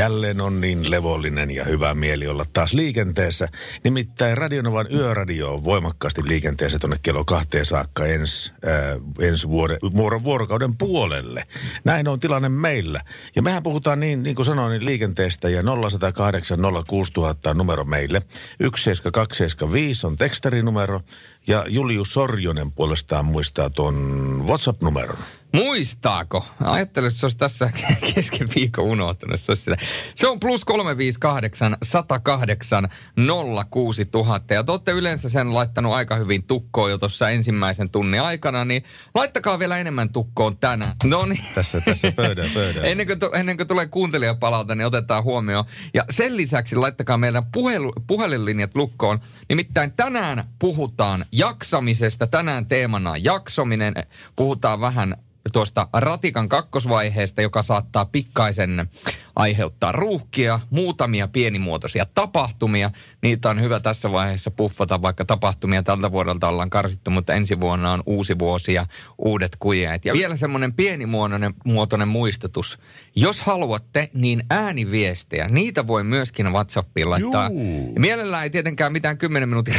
Jälleen on niin levollinen ja hyvä mieli olla taas liikenteessä. Nimittäin Radionovan yöradio on voimakkaasti liikenteessä tuonne kello kahteen saakka ens, äh, ensi vuoden, vuoro, vuorokauden puolelle. Näin on tilanne meillä. Ja mehän puhutaan niin, niin kuin sanoin, niin liikenteestä ja 0108 06000 on numero meille. 17275 on tekstarinumero ja Julius Sorjonen puolestaan muistaa tuon WhatsApp-numeron. Muistaako? Ajattelin, että se olisi tässä kesken viikon unohtunut. Se, olisi sillä. se on plus 358 108 06000. Ja te olette yleensä sen laittanut aika hyvin tukkoon jo tuossa ensimmäisen tunnin aikana, niin laittakaa vielä enemmän tukkoon tänään. No niin. Tässä, tässä pöydän, pöydän. ennen, kuin, ennen kuin tulee kuuntelijapalauta, niin otetaan huomioon. Ja sen lisäksi laittakaa meidän puhelu, puhelinlinjat lukkoon. Nimittäin tänään puhutaan jaksamisesta. Tänään teemana on jaksominen. Puhutaan vähän tuosta ratikan kakkosvaiheesta, joka saattaa pikkaisen aiheuttaa ruuhkia, muutamia pienimuotoisia tapahtumia. Niitä on hyvä tässä vaiheessa puffata, vaikka tapahtumia tältä vuodelta ollaan karsittu, mutta ensi vuonna on uusi vuosi ja uudet kujeet. Ja vielä semmoinen pienimuotoinen muotoinen muistutus. Jos haluatte, niin ääniviestejä, niitä voi myöskin WhatsAppiin laittaa. Juu. Mielellään ei tietenkään mitään 10 minuutin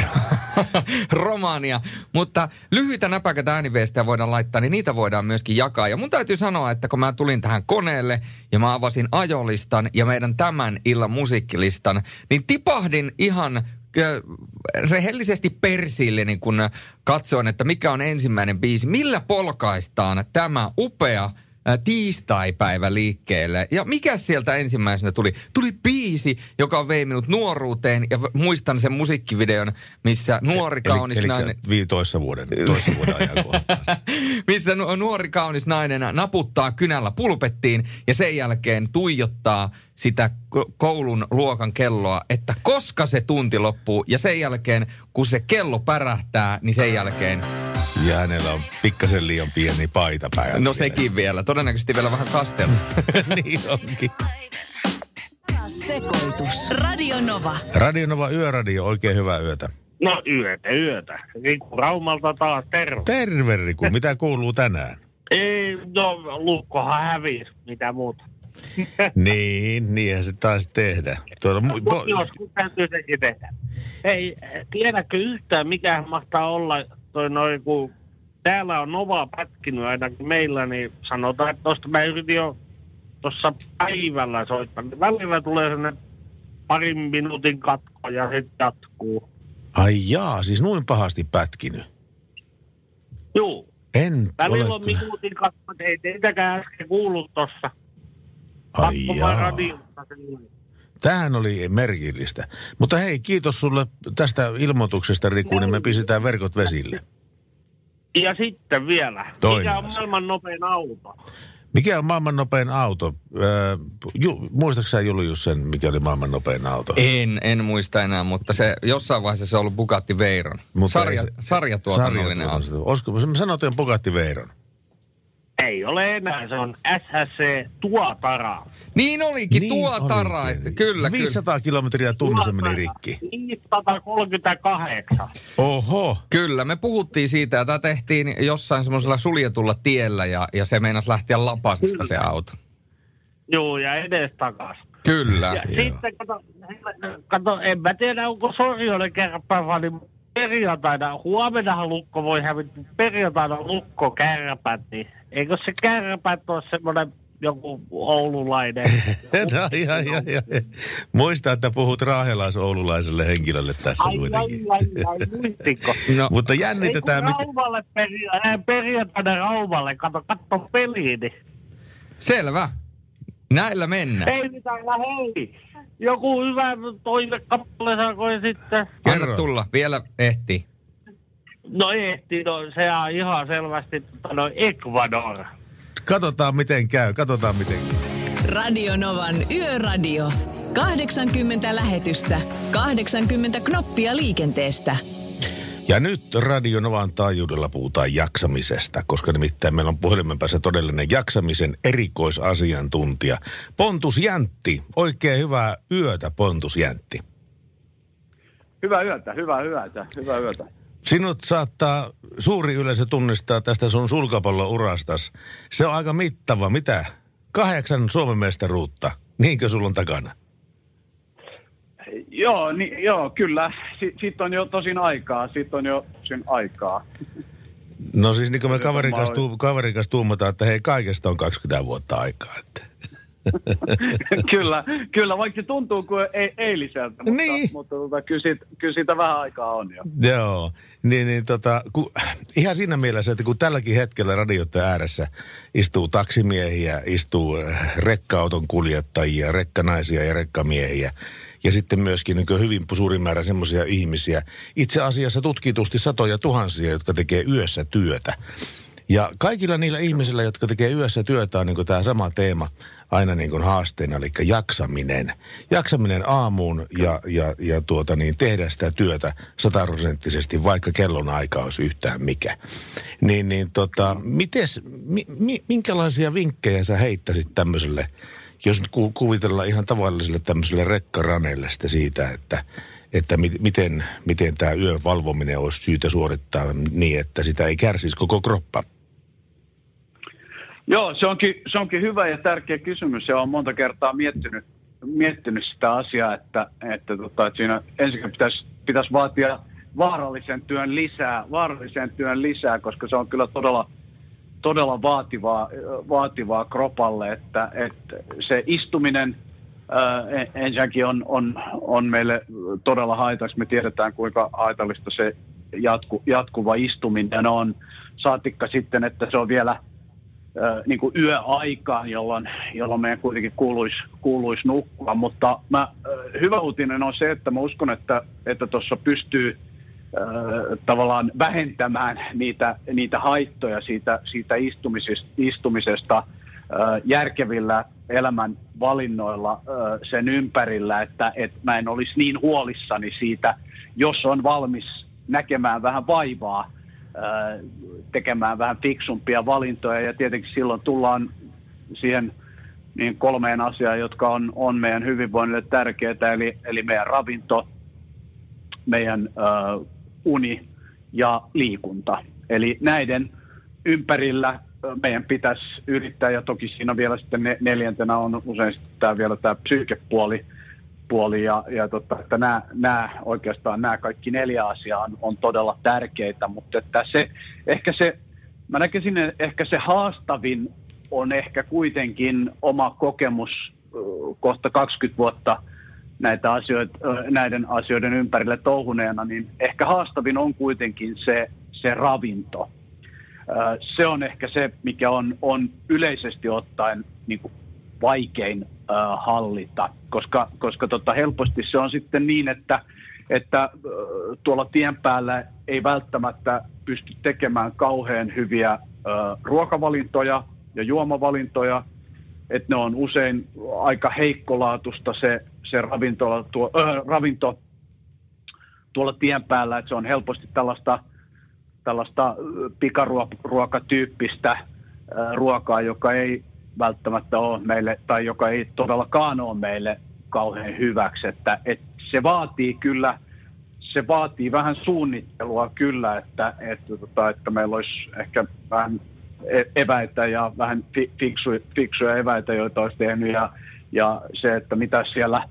romaania, mutta lyhyitä näpäkätä ääniviestejä voidaan laittaa, niin niitä voidaan myöskin jakaa. Ja mun täytyy sanoa, että kun mä tulin tähän koneelle ja mä avasin ajolistan ja meidän tämän illan musiikkilistan, niin tipahdin ihan rehellisesti persille, niin kun katsoin, että mikä on ensimmäinen biisi. Millä polkaistaan tämä upea tiistaipäivä liikkeelle. Ja mikä sieltä ensimmäisenä tuli? Tuli biisi, joka vei minut nuoruuteen ja muistan sen musiikkivideon, missä nuori kaunis eli, nainen... Eli toissa vuoden, toissa vuoden missä nu- nuori kaunis nainen naputtaa kynällä pulpettiin ja sen jälkeen tuijottaa sitä ko- koulun luokan kelloa, että koska se tunti loppuu ja sen jälkeen, kun se kello pärähtää, niin sen jälkeen, Ja hänellä on pikkasen liian pieni paita päällä. no sekin vielä, todennäköisesti vielä vähän kasteltu. niin onkin. Sekoitus. Radio Nova. Radionova Yöradio, oikein hyvää yötä. No yötä, yötä. Riku Raumalta taas terve. Terve Riku, mitä kuuluu tänään? Ei, no lukkohan hävisi, mitä muuta. niin, niinhän se taisi tehdä. Tuolla, mu- Mutta to, joskus täytyy sekin tehdä. Ei, tiedätkö yhtään, mikä mahtaa olla toi noin, kun täällä on Nova pätkinyt ainakin meillä, niin sanotaan, että tuosta mä yritin jo tuossa päivällä soittaa. Välillä tulee sellainen parin minuutin katko ja sitten jatkuu. ai jaa, siis noin pahasti pätkinyt. Juu, En välillä ole on minuutin katko, ei teitäkään äsken kuullut tuossa. Ai jaa. Tämähän oli merkillistä. Mutta hei, kiitos sulle tästä ilmoituksesta, Riku, niin me pistetään verkot vesille. Ja sitten vielä, Toinen mikä on asia. maailman nopein auto? Mikä on maailman nopein auto? Öö, ju, muistaaksä Julius sen, mikä oli maailman nopein auto? en, en muista enää, mutta se jossain vaiheessa se on ollut Bugatti Veyron. Mutta Sarja, se- sarjatuotannollinen auto. sarjatuotannollinen. Olisiko, mä sanoin Bugatti Veyron. Ei ole enää, se on SHC Tuotara. Niin olikin, Niin tuo tara, olikin. että kyllä, 500 kilometriä tunnissa meni rikki. 538. Oho. Kyllä, me puhuttiin siitä ja tämä tehtiin jossain semmoisella suljetulla tiellä ja, ja se meinasi lähteä lapasesta se auto. Joo, ja edes takas. Kyllä. Ja sitten kato, kato, en mä tiedä, onko Sorjonen kärppä vai niin perjantaina, huomenna lukko voi hävitä, perjantaina lukko kärpät, niin eikö se kärpät ole semmoinen joku oululainen? No, ihan, ihan, ihan. Muista, että puhut raahelais-oululaiselle henkilölle tässä ai, ai, kuitenkin. ai, ai, muistiko? No, Mutta Ei jännitetään, kun mit... Raumalle peri, äh, perjantaina Raumalle, kato, katso peliin, niin. selvä. Näillä mennään. Ei mitään, ja hei, joku hyvä toivekappale saako sitten. Anna Kerro. tulla, vielä ehtii. No ehti, no se on ihan selvästi tota, no Ecuador. Katsotaan miten käy, katsotaan miten käy. Radio Novan Yöradio. 80 lähetystä, 80 knoppia liikenteestä. Ja nyt Radio Novan taajuudella puhutaan jaksamisesta, koska nimittäin meillä on puhelimen päässä todellinen jaksamisen erikoisasiantuntija. Pontus Jäntti, oikein hyvää yötä Pontus Jäntti. Hyvää yötä, hyvää yötä, hyvää yötä. Sinut saattaa suuri yleisö tunnistaa tästä sun sulkapallourastas. Se on aika mittava. Mitä? Kahdeksan Suomen mestaruutta. Niinkö sulla on takana? Joo, niin, joo kyllä. Si- Siitä on jo tosin aikaa, siitä on jo tosin aikaa. No siis niin kuin me kaverin kanssa, olin- tuu, kaverin kanssa tuumataan, että hei kaikesta on 20 vuotta aikaa. Että. kyllä, kyllä, vaikka se tuntuu kuin ei, eiliseltä, mutta, Niin. mutta tota, kyllä, siitä, kyllä siitä vähän aikaa on jo. Joo, niin, niin tota, ku, ihan siinä mielessä, että kun tälläkin hetkellä radioiden ääressä istuu taksimiehiä, istuu äh, rekka-auton kuljettajia, rekkanaisia ja rekkamiehiä, ja sitten myöskin niin hyvin suuri määrä semmoisia ihmisiä, itse asiassa tutkitusti satoja tuhansia, jotka tekee yössä työtä. Ja kaikilla niillä ihmisillä, jotka tekee yössä työtä, on niin tämä sama teema aina niin kuin haasteena, eli jaksaminen. Jaksaminen aamuun ja, ja, ja tuota niin, tehdä sitä työtä sataprosenttisesti, vaikka kellon aika olisi yhtään mikä. Niin, niin tota, mites, mi, mi, minkälaisia vinkkejä sä heittäisit tämmöiselle, jos nyt ku, kuvitellaan ihan tavalliselle tämmöiselle rekkaraneelle sitten siitä, että että mi, miten, miten tämä yön valvominen olisi syytä suorittaa niin, että sitä ei kärsisi koko kroppa. Joo, se onkin, se onkin hyvä ja tärkeä kysymys ja olen monta kertaa miettinyt, miettinyt sitä asiaa, että, että, tota, että siinä ensinnäkin pitäisi, pitäisi vaatia vaarallisen työn lisää, vaarallisen työn lisää, koska se on kyllä todella, todella vaativaa, vaativaa kropalle, että, että se istuminen ää, en- ensinnäkin on, on, on meille todella haitaksi. Me tiedetään, kuinka haitallista se jatku, jatkuva istuminen on. Saatikka sitten, että se on vielä niin kuin yöaikaan, jolloin, jolloin meidän kuitenkin kuuluisi, kuuluisi nukkua. Mutta mä, hyvä uutinen on se, että mä uskon, että että pystyy tavallaan vähentämään niitä, niitä haittoja siitä, siitä istumisesta, istumisesta järkevillä elämän valinnoilla sen ympärillä, että et mä en olisi niin huolissani siitä, jos on valmis näkemään vähän vaivaa tekemään vähän fiksumpia valintoja ja tietenkin silloin tullaan siihen niin kolmeen asiaan, jotka on, on meidän hyvinvoinnille tärkeää, eli, eli meidän ravinto, meidän äh, uni ja liikunta. Eli näiden ympärillä äh, meidän pitäisi yrittää, ja toki siinä vielä sitten ne, neljäntenä on usein tämä vielä tämä psyykepuoli, puoli ja, ja totta, että nämä, nämä, oikeastaan nämä kaikki neljä asiaa on, on todella tärkeitä, mutta että se, ehkä se, mä näkisin, ehkä se haastavin on ehkä kuitenkin oma kokemus kohta 20 vuotta näitä asioita, näiden asioiden ympärille touhuneena, niin ehkä haastavin on kuitenkin se, se ravinto. Se on ehkä se, mikä on, on yleisesti ottaen niin kuin vaikein ö, hallita, koska, koska tota, helposti se on sitten niin, että, että ö, tuolla tien päällä ei välttämättä pysty tekemään kauhean hyviä ö, ruokavalintoja ja juomavalintoja, että ne on usein aika heikkolaatusta se, se ravintola, tuo, ö, ravinto tuolla tien päällä, että se on helposti tällaista, tällaista pikaruokatyyppistä ruokaa, joka ei välttämättä ole meille, tai joka ei todellakaan ole meille kauhean hyväksi, että, että se vaatii kyllä, se vaatii vähän suunnittelua kyllä, että, että, että, että meillä olisi ehkä vähän e- eväitä ja vähän fi- fiksu, fiksuja eväitä, joita olisi tehnyt. Ja, ja se, että mitä siellä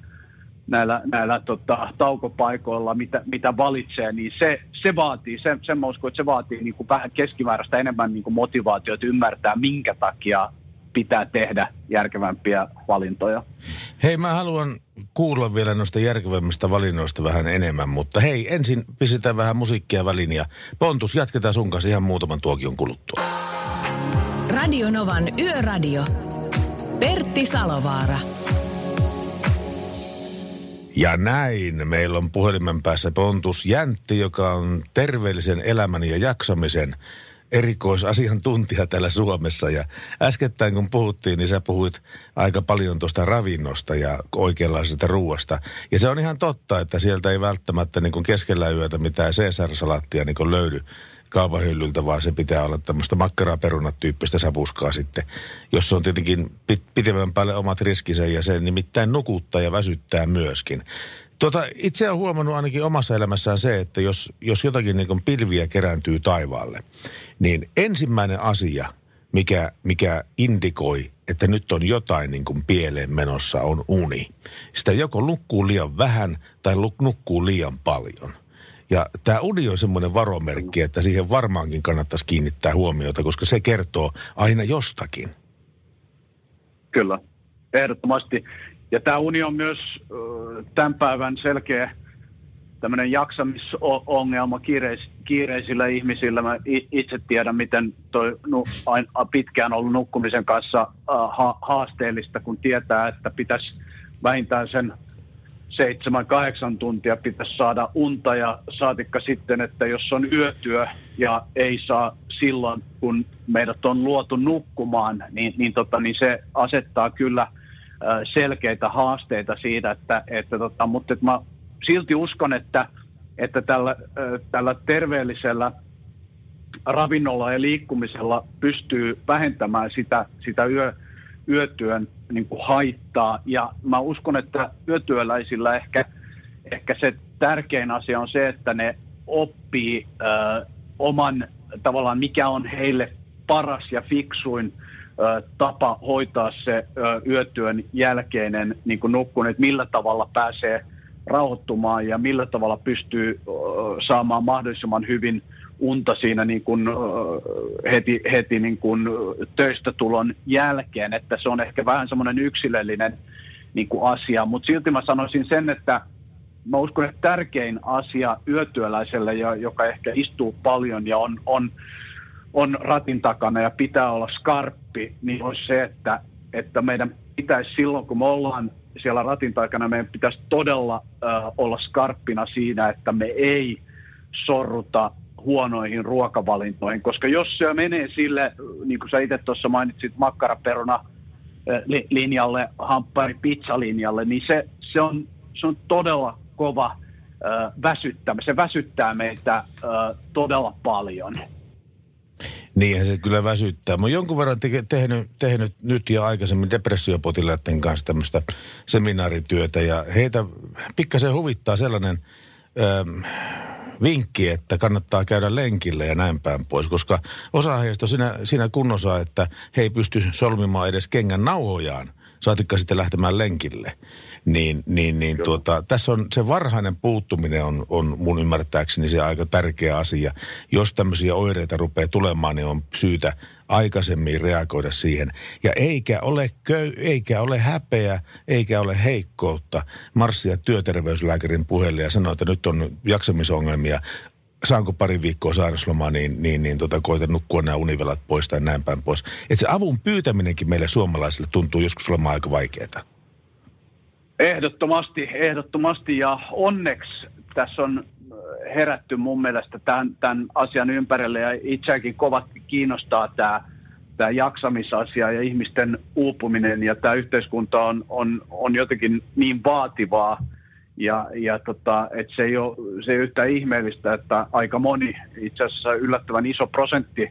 näillä, näillä tota, taukopaikoilla, mitä, mitä valitsee, niin se, se vaatii, se, sen mä uskon, että se vaatii niin kuin vähän keskimääräistä enemmän niin kuin motivaatiota ymmärtää, minkä takia pitää tehdä järkevämpiä valintoja. Hei, mä haluan kuulla vielä noista järkevämmistä valinnoista vähän enemmän, mutta hei, ensin pistetään vähän musiikkia väliin ja Pontus, jatketaan sun kanssa ihan muutaman tuokion kuluttua. Radio Novan Yöradio. Pertti Salovaara. Ja näin meillä on puhelimen päässä Pontus Jäntti, joka on terveellisen elämän ja jaksamisen erikoisasiantuntija täällä Suomessa. Ja äskettäin kun puhuttiin, niin sä puhuit aika paljon tuosta ravinnosta ja oikeanlaisesta ruoasta. Ja se on ihan totta, että sieltä ei välttämättä niin kuin keskellä yötä mitään Caesar-salaattia niin löydy kaupahyllyltä, vaan se pitää olla tämmöistä makkaraperunat tyyppistä sapuskaa sitten, jossa on tietenkin pit- pitemmän päälle omat riskinsä ja se nimittäin nukuttaa ja väsyttää myöskin. Tuota, itse olen huomannut ainakin omassa elämässään se, että jos, jos jotakin niin pilviä kerääntyy taivaalle, niin ensimmäinen asia, mikä, mikä indikoi, että nyt on jotain niin kuin pieleen menossa, on uni. Sitä joko nukkuu liian vähän tai nukkuu liian paljon. Ja tämä uni on semmoinen varomerkki, että siihen varmaankin kannattaisi kiinnittää huomiota, koska se kertoo aina jostakin. Kyllä, ehdottomasti. Ja tämä uni on myös tämän päivän selkeä tämmöinen jaksamisongelma kiireis, kiireisillä ihmisillä. Mä itse tiedän, miten toi nu, ain, pitkään ollut nukkumisen kanssa ha, haasteellista, kun tietää, että pitäisi vähintään sen seitsemän, kahdeksan tuntia pitäisi saada unta ja saatikka sitten, että jos on yötyö ja ei saa silloin, kun meidät on luotu nukkumaan, niin, niin, tota, niin se asettaa kyllä – selkeitä haasteita siitä, että, että tota, mutta että mä silti uskon, että, että tällä, tällä terveellisellä ravinnolla ja liikkumisella pystyy vähentämään sitä, sitä yö, yötyön niin kuin haittaa. Ja mä uskon, että yötyöläisillä ehkä, ehkä se tärkein asia on se, että ne oppii ö, oman tavallaan, mikä on heille paras ja fiksuin tapa hoitaa se yötyön jälkeinen niin nukkun, että millä tavalla pääsee rauhoittumaan ja millä tavalla pystyy saamaan mahdollisimman hyvin unta siinä niin kuin heti, heti niin kuin töistä tulon jälkeen, että se on ehkä vähän semmoinen yksilöllinen niin kuin asia, mutta silti mä sanoisin sen, että mä uskon, että tärkein asia yötyöläiselle, joka ehkä istuu paljon ja on, on on ratin takana ja pitää olla skarppi, niin olisi se, että, että meidän pitäisi silloin, kun me ollaan siellä ratin takana, meidän pitäisi todella äh, olla skarppina siinä, että me ei sorruta huonoihin ruokavalintoihin, koska jos se menee sille, niin kuin sä itse tuossa mainitsit, makkaraperuna linjalle, hamppari pizzalinjalle, niin se, se, on, se on todella kova äh, väsyttämä. Se väsyttää meitä äh, todella paljon. Niinhän se kyllä väsyttää. Mä jonkun verran te- tehnyt, tehnyt nyt ja aikaisemmin depressiopotilaiden kanssa tämmöistä seminaarityötä ja heitä pikkasen huvittaa sellainen ö, vinkki, että kannattaa käydä lenkille ja näin päin pois, koska osa heistä on siinä, siinä kunnossa, että he ei pysty solmimaan edes kengän nauhojaan, saatikka sitten lähtemään lenkille niin, niin, niin tuota, tässä on se varhainen puuttuminen on, on mun ymmärtääkseni se aika tärkeä asia. Jos tämmöisiä oireita rupeaa tulemaan, niin on syytä aikaisemmin reagoida siihen. Ja eikä ole, köy, eikä ole häpeä, eikä ole heikkoutta marssia työterveyslääkärin puheelle ja sanoa, että nyt on jaksamisongelmia, saanko pari viikkoa sairauslomaa, niin, niin, niin tota, koitan nukkua nämä univelat pois tai näin päin pois. Että se avun pyytäminenkin meille suomalaisille tuntuu joskus olemaan aika vaikeaa. Ehdottomasti, ehdottomasti. Ja onneksi tässä on äh, herätty mun mielestä tämän, tämän asian ympärille. Ja itseäkin kovasti kiinnostaa tämä, tämä jaksamisasia ja ihmisten uupuminen. Ja tämä yhteiskunta on, on, on jotenkin niin vaativaa. Ja, ja tota, että se ei ole se ei yhtään ihmeellistä, että aika moni, itse asiassa yllättävän iso prosentti,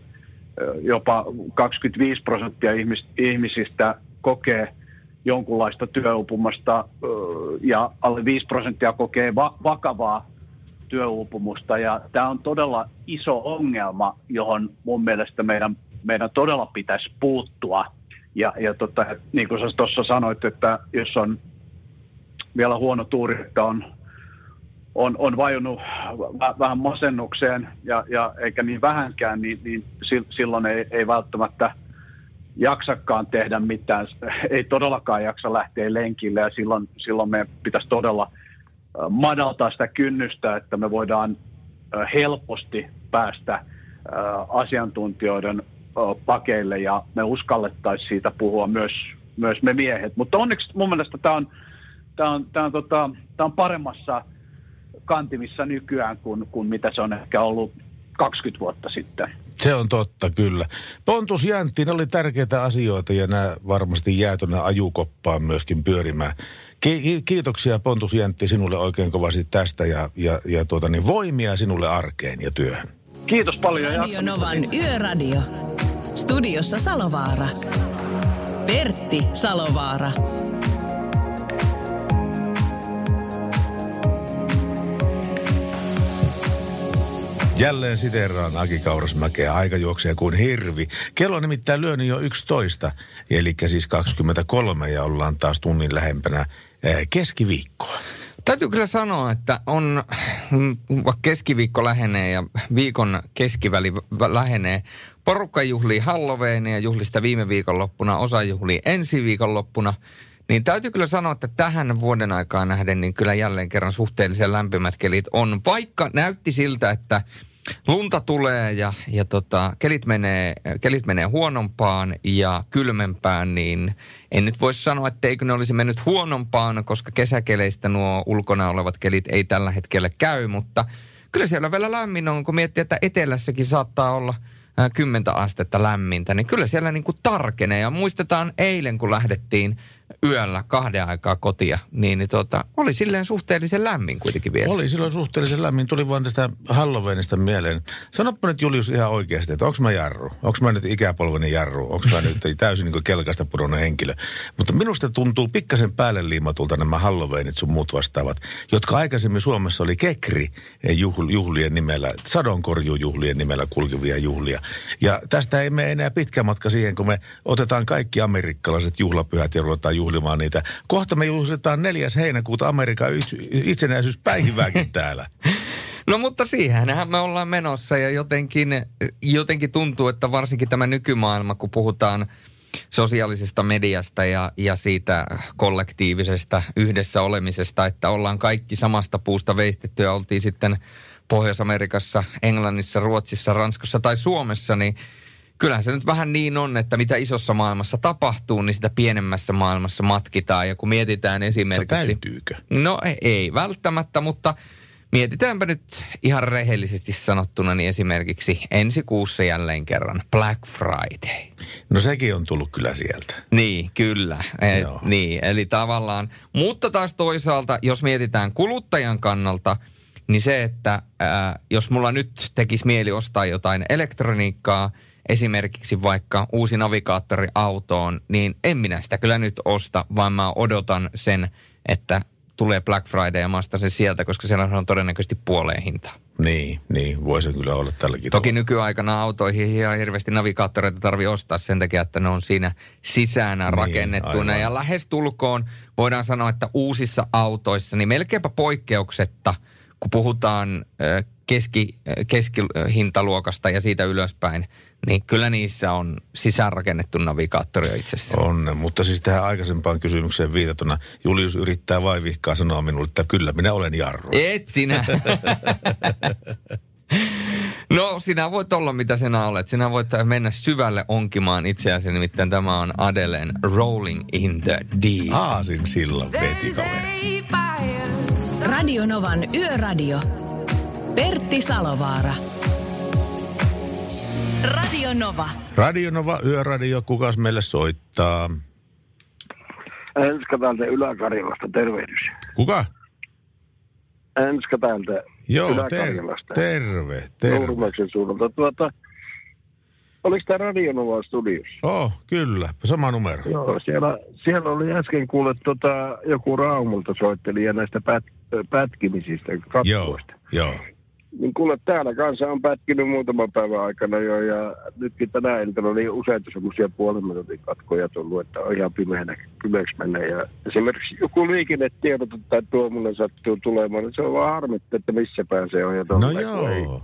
jopa 25 prosenttia ihmisistä kokee – jonkunlaista työuupumasta ja alle 5 prosenttia kokee va- vakavaa työuupumusta. Ja tämä on todella iso ongelma, johon mun mielestä meidän, meidän todella pitäisi puuttua. Ja, ja tota, niin kuin sä tuossa sanoit, että jos on vielä huono tuuri, että on, on, on vajunut vähän masennukseen ja, ja eikä niin vähänkään, niin, niin silloin ei, ei välttämättä – jaksakaan tehdä mitään, ei todellakaan jaksa lähteä lenkille ja silloin, silloin meidän pitäisi todella madaltaa sitä kynnystä, että me voidaan helposti päästä asiantuntijoiden pakeille ja me uskallettaisiin siitä puhua myös, myös me miehet. Mutta onneksi mun mielestä tämä on, tämä on, tää on, tota, tää on paremmassa kantimissa nykyään kuin, kuin mitä se on ehkä ollut 20 vuotta sitten. Se on totta, kyllä. Pontus Jäntti, ne oli tärkeitä asioita ja nämä varmasti jää tuonne ajukoppaan myöskin pyörimään. Ki- kiitoksia Pontus Jäntti sinulle oikein kovasti tästä ja, ja, ja tuota, niin voimia sinulle arkeen ja työhön. Kiitos paljon. ja Radio Novan Yöradio. Studiossa Salovaara. Pertti Salovaara. Jälleen siteraan Aki Kaurasmäkeä. Aika juoksee kuin hirvi. Kello on nimittäin lyönyt jo 11, eli siis 23 ja ollaan taas tunnin lähempänä eh, keskiviikkoa. Täytyy kyllä sanoa, että on, mm, vaikka keskiviikko lähenee ja viikon keskiväli vä- lähenee, porukka juhlii Halloweenia, juhlista viime viikonloppuna, osa juhlii ensi viikonloppuna, niin täytyy kyllä sanoa, että tähän vuoden aikaan nähden, niin kyllä jälleen kerran suhteellisen lämpimät kelit on. Vaikka näytti siltä, että lunta tulee ja, ja tota, kelit, menee, kelit menee huonompaan ja kylmempään, niin en nyt voi sanoa, että eikö ne olisi mennyt huonompaan, koska kesäkeleistä nuo ulkona olevat kelit ei tällä hetkellä käy, mutta kyllä siellä vielä lämmin on, kun miettii, että etelässäkin saattaa olla ää, 10 astetta lämmintä, niin kyllä siellä niin kuin tarkenee. Ja muistetaan eilen, kun lähdettiin yöllä kahden aikaa kotia, niin, niin tota, oli silleen suhteellisen lämmin kuitenkin vielä. Oli silloin suhteellisen lämmin. Tuli vaan tästä Halloweenista mieleen. Sanoppa nyt Julius ihan oikeasti, että onko mä jarru? Onko mä nyt ikäpolveni jarru? Onko mä nyt täysin niin kelkasta pudonnut henkilö? Mutta minusta tuntuu pikkasen päälle liimatulta nämä Halloweenit sun muut vastaavat, jotka aikaisemmin Suomessa oli kekri juhl, juhlien nimellä, sadonkorjujuhlien nimellä kulkevia juhlia. Ja tästä ei mene enää pitkä matka siihen, kun me otetaan kaikki amerikkalaiset juhlapyhät ja ruvetaan juhlimaan niitä. Kohta me juhlitaan 4. heinäkuuta Amerikan it- itsenäisyyspäivääkin täällä. No mutta siihenhän me ollaan menossa ja jotenkin, jotenkin tuntuu, että varsinkin tämä nykymaailma, kun puhutaan sosiaalisesta mediasta ja, ja siitä kollektiivisesta yhdessä olemisesta, että ollaan kaikki samasta puusta veistettyä, oltiin sitten Pohjois-Amerikassa, Englannissa, Ruotsissa, Ranskassa tai Suomessa, niin kyllähän se nyt vähän niin on, että mitä isossa maailmassa tapahtuu, niin sitä pienemmässä maailmassa matkitaan. Ja kun mietitään esimerkiksi... Täytyykö? No ei välttämättä, mutta mietitäänpä nyt ihan rehellisesti sanottuna niin esimerkiksi ensi kuussa jälleen kerran Black Friday. No sekin on tullut kyllä sieltä. Niin, kyllä. E, Joo. niin, eli tavallaan, mutta taas toisaalta, jos mietitään kuluttajan kannalta, niin se, että ää, jos mulla nyt tekisi mieli ostaa jotain elektroniikkaa, esimerkiksi vaikka uusi navigaattori autoon, niin en minä sitä kyllä nyt osta, vaan mä odotan sen, että tulee Black Friday ja mä ostan sen sieltä, koska siellä on todennäköisesti puoleen hintaa. Niin, niin, voisi kyllä olla tälläkin Toki nykyaikana autoihin ihan hirveästi navigaattoreita tarvi ostaa sen takia, että ne on siinä sisään rakennettuina. aivan. ja lähestulkoon voidaan sanoa, että uusissa autoissa, niin melkeinpä poikkeuksetta, kun puhutaan keski, keskihintaluokasta ja siitä ylöspäin, niin kyllä niissä on sisäänrakennettu navigaattori itsessään. On, mutta siis tähän aikaisempaan kysymykseen viitatuna Julius yrittää vaivihkaa sanoa minulle, että kyllä minä olen jarru. Et sinä. No, sinä voit olla mitä sinä olet. Sinä voit mennä syvälle onkimaan itseäsi, nimittäin tämä on Adelen Rolling in the Deep. Aasin sillan veti kaveri. Radio Novan Yöradio. Pertti Salovaara. Radio Nova. Radio Nova Yöradio, kukas meille soittaa? Enska täältä Ylä-Karjalasta, tervehdys. Kuka? Enska täältä Joo, ter- Ylä-Karjalasta. terve, terve. Nurmeksen suunnalta. Tuota, oliko tämä Radionova studiossa? Oh, kyllä, sama numero. Joo, siellä, siellä oli äsken kuule tota, joku Raumulta soitteli ja näistä pät, pätkimisistä, Joo, katkoista. joo. Niin kuule, täällä kanssa on pätkinyt muutaman päivän aikana jo ja nytkin tänä iltana oli useita semmoisia puolen minuutin katkoja tullut, että on ihan pimeänä, pimeäksi mennä. Ja esimerkiksi joku liikennetiedot tai tuommoinen sattuu tulemaan, niin se on vaan harmittu, että missä pääsee on. Ja No kun Ei, joo.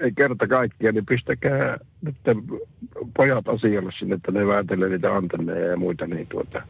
ei kerta kaikkia, niin pistäkää nyt pojat asialle sinne, että ne vääntelee niitä antenneja ja muita, niin tuota,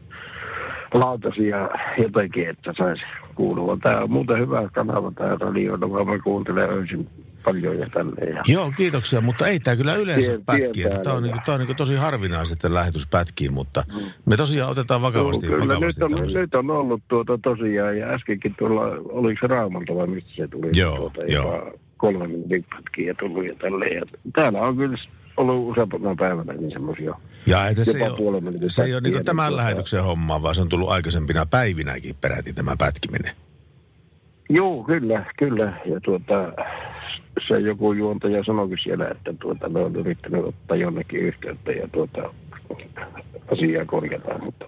lautasia jotenkin, että saisi kuulua. Tämä on muuten hyvä kanava, tämä radio, vaan mä kuuntelen öisin paljon ja tälleen. Ja Joo, kiitoksia, mutta ei tämä kyllä yleensä Tien- pätki. tien Että Tämä on, päällä. niinku, tämä on niinku tosi harvinaista, että lähetys pätkii, mutta me tosiaan otetaan vakavasti. Joo, kyllä, vakavasti nyt on, tämmöisen. nyt on ollut tuota tosiaan, ja äskenkin tuolla, oliko se Raumalta vai mistä se tuli? Joo, tuota, joo. kolme minuutin pätkiä tullut ja tälleen. Ja täällä on kyllä ollut useampana päivänä niin semmoisia. Ja että se, ei ole, se ei ole niin tämän tuota- lähetyksen homma, vaan se on tullut aikaisempina päivinäkin peräti tämä pätkiminen. Joo, kyllä, kyllä. Ja tuota, se joku juontaja sanoikin siellä, että tuota, ne on yrittänyt ottaa jonnekin yhteyttä ja tuota, asiaa korjataan, mutta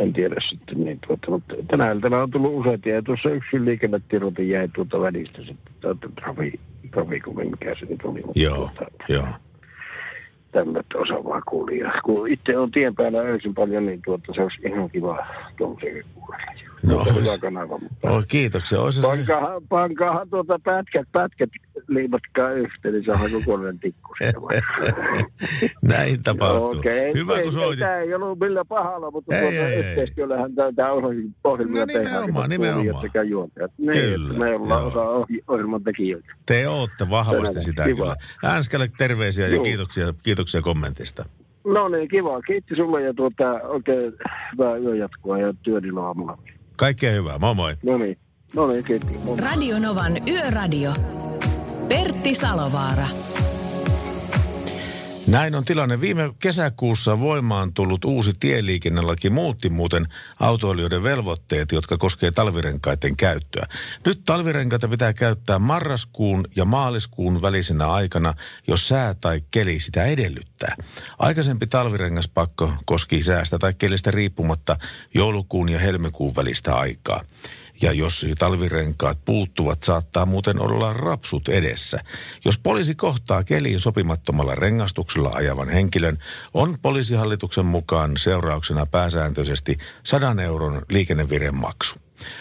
en tiedä sitten. Niin, tuota, mutta tänä iltana on tullut useita ja tuossa yksi liikennetiedote jäi tuota välistä sitten, tuota, trafi, trafikumi, mikä se nyt oli. Mutta Joo, tuota, joo. Tämmöistä osa vaan kuuli. Ja kun itse on tien päällä öisin paljon, niin tuota, se olisi ihan kiva tuommoisen kuunnella. No, hyvä ois- kanava, mutta... Oi, kiitoksia. Olisi se, Pankaahan, pankaahan tuota pätkät, pätkät liimatkaa yhteen, niin saadaan kokonainen tikku näin tapahtuu. Okei, Hyvä, ei, kun soitit. Tämä ei ollut millään pahalla, mutta Ei, tuota ei, ei. yhteistyöllähän tämä ohjelmia No tehdään. nimenomaan, sekä nimenomaan. Sekä juontajat. Niin, Kyllä, me ollaan osa ohjelman tekijöitä. Te ootte vahvasti Tänään. sitä Kiva. kyllä. Änskälle terveisiä ja Joo. kiitoksia, kiitoksia kommentista. No niin, kiva. Kiitti sulle ja tuota, oikein hyvää yöjatkoa ja työdillä aamulla. Kaikkea hyvää. Moi moi. No niin, no niin, kiitti. Moi. Radio Novan Yöradio. Pertti Salovaara. Näin on tilanne. Viime kesäkuussa voimaan tullut uusi tieliikennelaki muutti muuten autoilijoiden velvoitteet, jotka koskee talvirenkaiden käyttöä. Nyt talvirenkaita pitää käyttää marraskuun ja maaliskuun välisenä aikana, jos sää tai keli sitä edellyttää. Aikaisempi talvirengaspakko koski säästä tai kelistä riippumatta joulukuun ja helmikuun välistä aikaa. Ja jos talvirenkaat puuttuvat, saattaa muuten olla rapsut edessä. Jos poliisi kohtaa keliin sopimattomalla rengastuksella ajavan henkilön, on poliisihallituksen mukaan seurauksena pääsääntöisesti 100 euron liikenneviremaksu.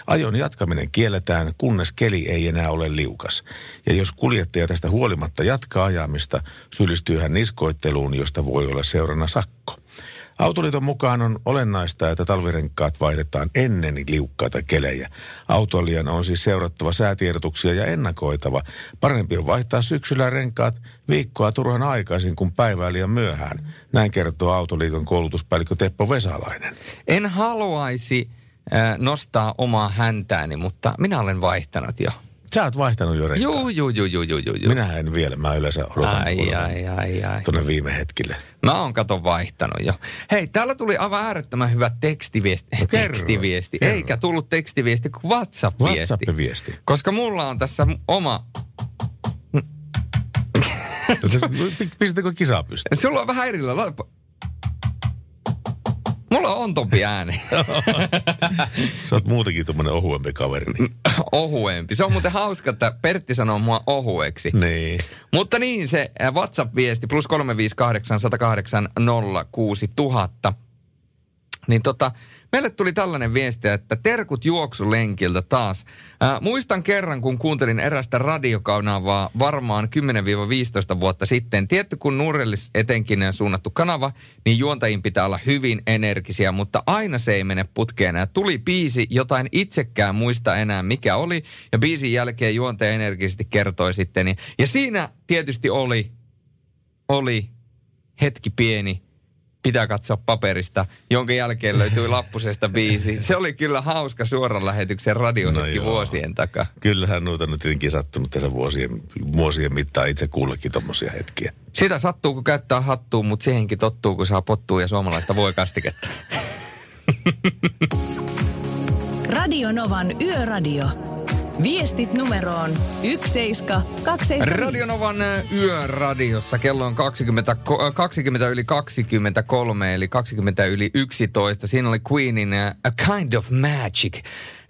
Ajon jatkaminen kielletään, kunnes keli ei enää ole liukas. Ja jos kuljettaja tästä huolimatta jatkaa ajamista, syyllistyy hän niskoitteluun, josta voi olla seurana sakko. Autoliiton mukaan on olennaista, että talvirenkaat vaihdetaan ennen liukkaita kelejä. Autoilijan on siis seurattava säätiedotuksia ja ennakoitava. Parempi on vaihtaa syksyllä renkaat viikkoa turhan aikaisin kuin päivää liian myöhään. Näin kertoo Autoliiton koulutuspäällikkö Teppo Vesalainen. En haluaisi äh, nostaa omaa häntääni, mutta minä olen vaihtanut jo. Sä oot vaihtanut jo renkaat. Juu, juu, juu, juu, juu, juu. Minä en vielä, mä yleensä odotan, Ai, odotan ai, ai, ai. tuonne viime hetkille. Mä oon kato vaihtanut jo. Hei, täällä tuli aivan äärettömän hyvä tekstiviesti. No kerro, tekstiviesti. kerro. Eikä tullut tekstiviesti kuin WhatsApp-viesti. WhatsApp-viesti. Koska mulla on tässä oma... Pistätkö kisaa pystyyn? Sulla on vähän erillä. Mulla on ontompi ääni. Sä oot muutenkin tuommoinen ohuempi kaveri. Niin. Ohuempi. Se on muuten hauska, että Pertti sanoo mua ohueksi. niin. Mutta niin se WhatsApp-viesti plus 358 108 06000. Niin tota, meille tuli tällainen viesti, että terkut juoksulenkiltä taas. Ää, muistan kerran, kun kuuntelin erästä radiokanavaa varmaan 10-15 vuotta sitten. Tietty, kun Nurellis etenkin suunnattu kanava, niin juontajien pitää olla hyvin energisiä, mutta aina se ei mene putkeen. Ja tuli biisi, jotain itsekään muista enää mikä oli, ja biisin jälkeen juontaja energisesti kertoi sitten. niin- Ja siinä tietysti oli, oli hetki pieni, pitää katsoa paperista, jonka jälkeen löytyi lappusesta biisi. Se oli kyllä hauska suoran lähetyksen radiohetki No joo. vuosien takaa. Kyllähän noita nyt tietenkin sattunut tässä vuosien, vuosien mittaan itse kullekin tommosia hetkiä. Sitä sattuu, kun käyttää hattua, mutta siihenkin tottuu, kun saa pottua ja suomalaista voi kastiketta. Radio Novan Yöradio. Viestit numeroon 17275. Radionovan ö, yöradiossa kello on 20, ko- ö, 20 yli 23, eli 20 yli 11. Siinä oli Queenin ö, A Kind of Magic,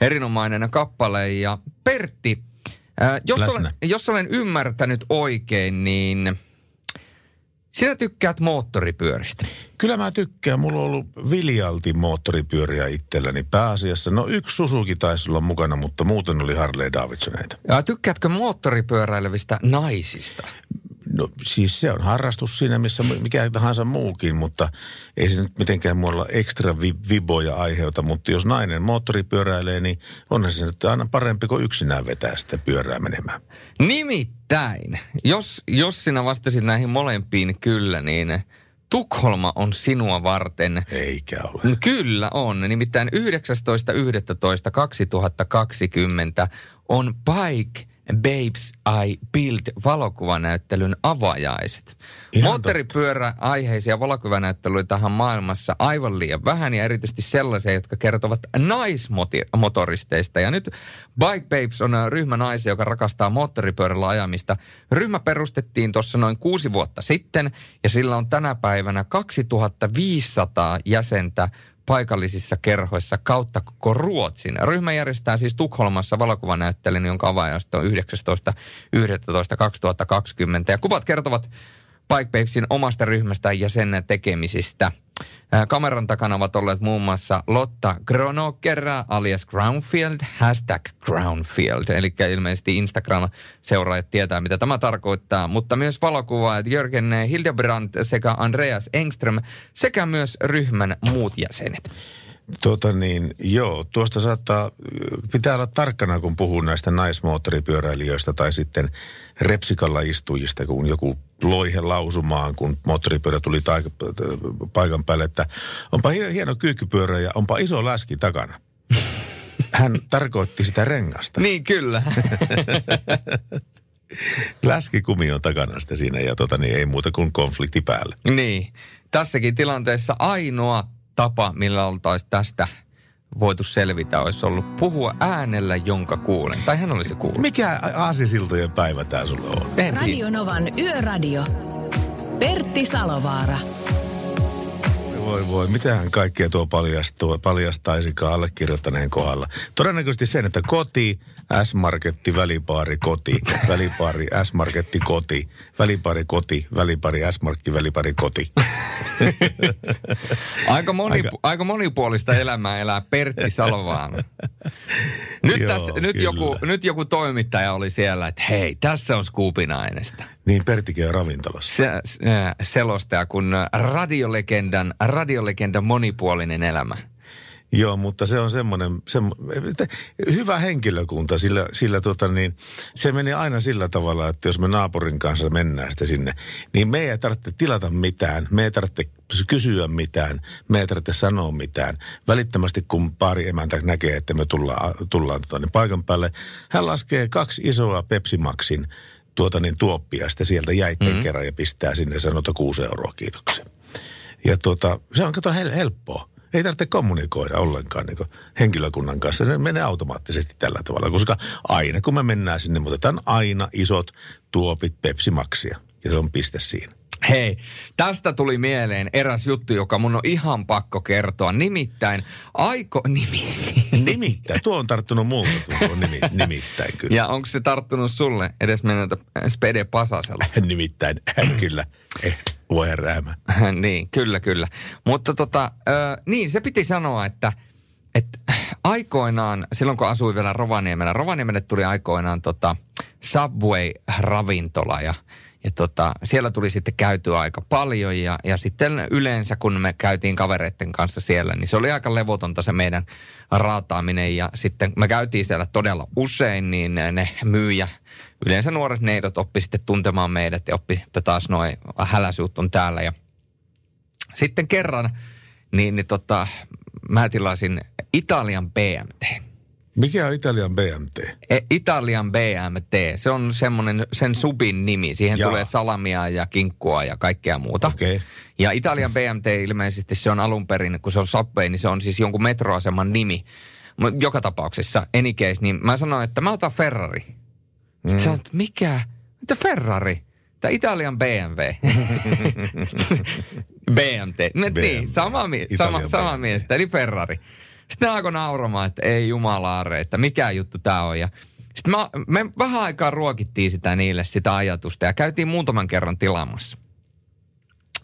erinomainen kappale. Ja Pertti, jos Läsnä. olen, jos olen ymmärtänyt oikein, niin sinä tykkäät moottoripyöristä. Kyllä mä tykkään. Mulla on ollut Viljalti moottoripyöriä itselläni pääasiassa. No yksi Suzuki taisi olla mukana, mutta muuten oli Harley Davidsoneita. Ja tykkäätkö moottoripyöräilevistä naisista? No siis se on harrastus siinä, missä mikä tahansa muukin, mutta ei se nyt mitenkään mulla ekstra vi- viboja aiheuta. Mutta jos nainen moottoripyöräilee, niin onhan se nyt aina parempi kuin yksinään vetää sitä pyörää menemään. Nimittäin, jos, jos sinä vastasit näihin molempiin kyllä, niin Tukholma on sinua varten. Eikä ole. No Kyllä on. Nimittäin 19.11.2020 on Bike Babes I Build valokuvanäyttelyn avajaiset. Ihan Moottoripyörä-aiheisia valokuvanäyttelyitä maailmassa aivan liian vähän ja erityisesti sellaisia, jotka kertovat naismotoristeista. Ja nyt Bike Babes on ryhmä naisia, joka rakastaa moottoripyörällä ajamista. Ryhmä perustettiin tuossa noin kuusi vuotta sitten ja sillä on tänä päivänä 2500 jäsentä paikallisissa kerhoissa kautta koko Ruotsin. Ryhmä järjestää siis Tukholmassa valokuvanäyttelyn, jonka avaajasta on 19.11.2020. Ja kuvat kertovat Bike Babesin omasta ryhmästä ja sen tekemisistä. Ää, Kameran takana ovat olleet muun muassa Lotta Gronokera alias Groundfield, hashtag Groundfield, eli ilmeisesti Instagram-seuraajat tietää, mitä tämä tarkoittaa, mutta myös valokuvaajat Jörgen Hildebrandt sekä Andreas Engström sekä myös ryhmän muut jäsenet. Tota niin, joo, tuosta saattaa, pitää olla tarkkana, kun puhuu näistä naismoottoripyöräilijöistä tai sitten repsikalla istujista, kun joku loihe lausumaan, kun moottoripyörä tuli taik- paikan päälle, että onpa hie- hieno kyykkypyörä ja onpa iso läski takana. Hän tarkoitti sitä rengasta. Niin kyllä. Läskikumi on takana sitä siinä ja tota niin, ei muuta kuin konflikti päälle. niin. Tässäkin tilanteessa ainoa tapa, millä oltaisiin tästä voitu selvitä, olisi ollut puhua äänellä, jonka kuulen. Tai hän olisi kuullut. Mikä aasisiltojen päivä tämä sulle on? En tiedä. Radio Novan Yöradio. Pertti Salovaara. Voi voi, mitähän kaikkea tuo paljastuu, paljastaisikaan allekirjoittaneen kohdalla. Todennäköisesti sen, että koti, S-marketti, välipaari, koti, välipaari, S-marketti, koti, välipaari, koti, välipaari, S-marketti, välipaari, koti. Aika, moni, aika... Aika- aika monipuolista elämää elää Pertti Salvaana. Nyt, Joo, tässä, nyt, kyllä. joku, nyt joku toimittaja oli siellä, että hei, tässä on Scoopin aineesta. Niin Perttikin on ravintolassa. Se, se, selostaja kun radiolegendan, radiolegendan monipuolinen elämä. Joo, mutta se on semmoinen, semmo, hyvä henkilökunta, sillä, sillä tota niin, se menee aina sillä tavalla, että jos me naapurin kanssa mennään sitten sinne, niin me ei tarvitse tilata mitään, me ei tarvitse kysyä mitään, me ei tarvitse sanoa mitään. Välittömästi kun pari emäntä näkee, että me tullaan, tullaan tota niin paikan päälle, hän laskee kaksi isoa Pepsi Maxin tuota niin tuoppia sitten sieltä jäitten mm. kerran ja pistää sinne että kuusi euroa kiitoksia. Ja tuota, se on kato hel- helppoa. Ei tarvitse kommunikoida ollenkaan niin henkilökunnan kanssa. Se menee automaattisesti tällä tavalla, koska aina kun me mennään sinne, me otetaan aina isot tuopit Pepsi Maxia. Ja se on piste siinä. Hei, tästä tuli mieleen eräs juttu, joka mun on ihan pakko kertoa. Nimittäin aiko... Nimi, Nimittäin. Tuo on tarttunut multa, tuo nimi, nimittäin kyllä. ja onko se tarttunut sulle edes mennältä Spede Pasasella? Nimittäin, kyllä. Eh, voi räämä. niin, kyllä, kyllä. Mutta tota, ö, niin, se piti sanoa, että, että aikoinaan, silloin kun asuin vielä Rovaniemellä, Rovaniemelle tuli aikoinaan tota Subway-ravintola ja, ja tota, siellä tuli sitten käytyä aika paljon ja, ja sitten yleensä kun me käytiin kavereiden kanssa siellä, niin se oli aika levotonta se meidän raataaminen ja sitten me käytiin siellä todella usein, niin ne myyjä, yleensä nuoret neidot oppi sitten tuntemaan meidät ja oppi, että taas noin häläsuut on täällä ja sitten kerran, niin, niin tota, mä tilasin Italian BMT. Mikä on Italian BMT? E, Italian BMT, se on semmoinen, sen subin nimi. Siihen Jaa. tulee salamia ja kinkkua ja kaikkea muuta. Okei. Ja Italian BMT ilmeisesti se on alun perin, kun se on Subway, niin se on siis jonkun metroaseman nimi. Joka tapauksessa, any case, niin mä sanoin, että mä otan Ferrari. Sitten mm. sanoin, että mikä? Mitä Ferrari? Tämä Italian BMW. BMT. No, BMW. Niin, sama, sama, sama mies, eli Ferrari. Sitten alkoi nauramaan, että ei jumalaare, että mikä juttu tämä on. Ja sitten mä, me vähän aikaa ruokittiin sitä niille, sitä ajatusta, ja käytiin muutaman kerran tilaamassa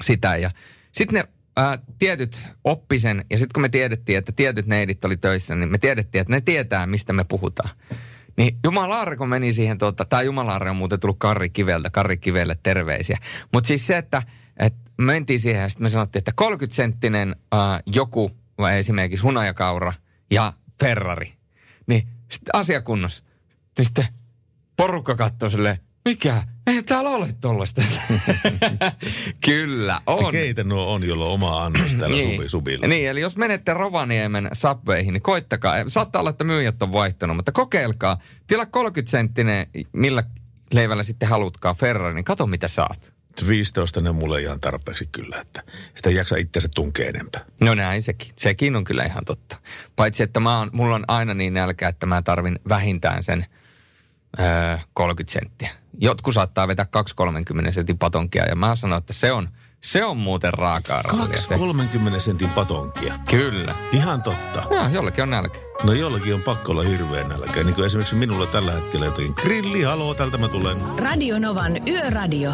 sitä. Ja sitten ne ää, tietyt oppisen, ja sitten kun me tiedettiin, että tietyt neidit oli töissä, niin me tiedettiin, että ne tietää, mistä me puhutaan. Niin Jumala kun meni siihen, tuota, tämä Jumala on muuten tullut Karri Kiveltä, Karri Kivelle terveisiä. Mutta siis se, että, että mentiin siihen ja sitten me sanottiin, että 30 senttinen ää, joku, vai esimerkiksi hunajakaura ja Ferrari. Niin sitten asiakunnossa. Sitten porukka katsoi silleen, mikä? Ei täällä ole tollasta. Kyllä, on. Keitä nuo on, jolla on oma annos täällä niin. subi, subilla? Niin, eli jos menette Rovaniemen subwayhin, niin koittakaa. Saattaa olla, että myyjät on vaihtunut, mutta kokeilkaa. Tila 30 senttinen, millä leivällä sitten halutkaa Ferrari, niin kato mitä saat. 15 ne mulle ihan tarpeeksi kyllä, että sitä ei jaksa itse tunkea enempää. No näin sekin. Sekin on kyllä ihan totta. Paitsi, että mä oon, mulla on aina niin nälkä, että mä tarvin vähintään sen öö, 30 senttiä. Jotkut saattaa vetää 2,30 sentin patonkia ja mä sanon, että se on, se on muuten raakaa roolia. 30 sentin patonkia. Kyllä. Ihan totta. Ja, jollekin on nälkä. No jollakin on pakko olla hirveän nälkä. Niin kuin esimerkiksi minulla tällä hetkellä jotenkin grilli, haloo, tältä mä tulen. Radio Novan Yöradio.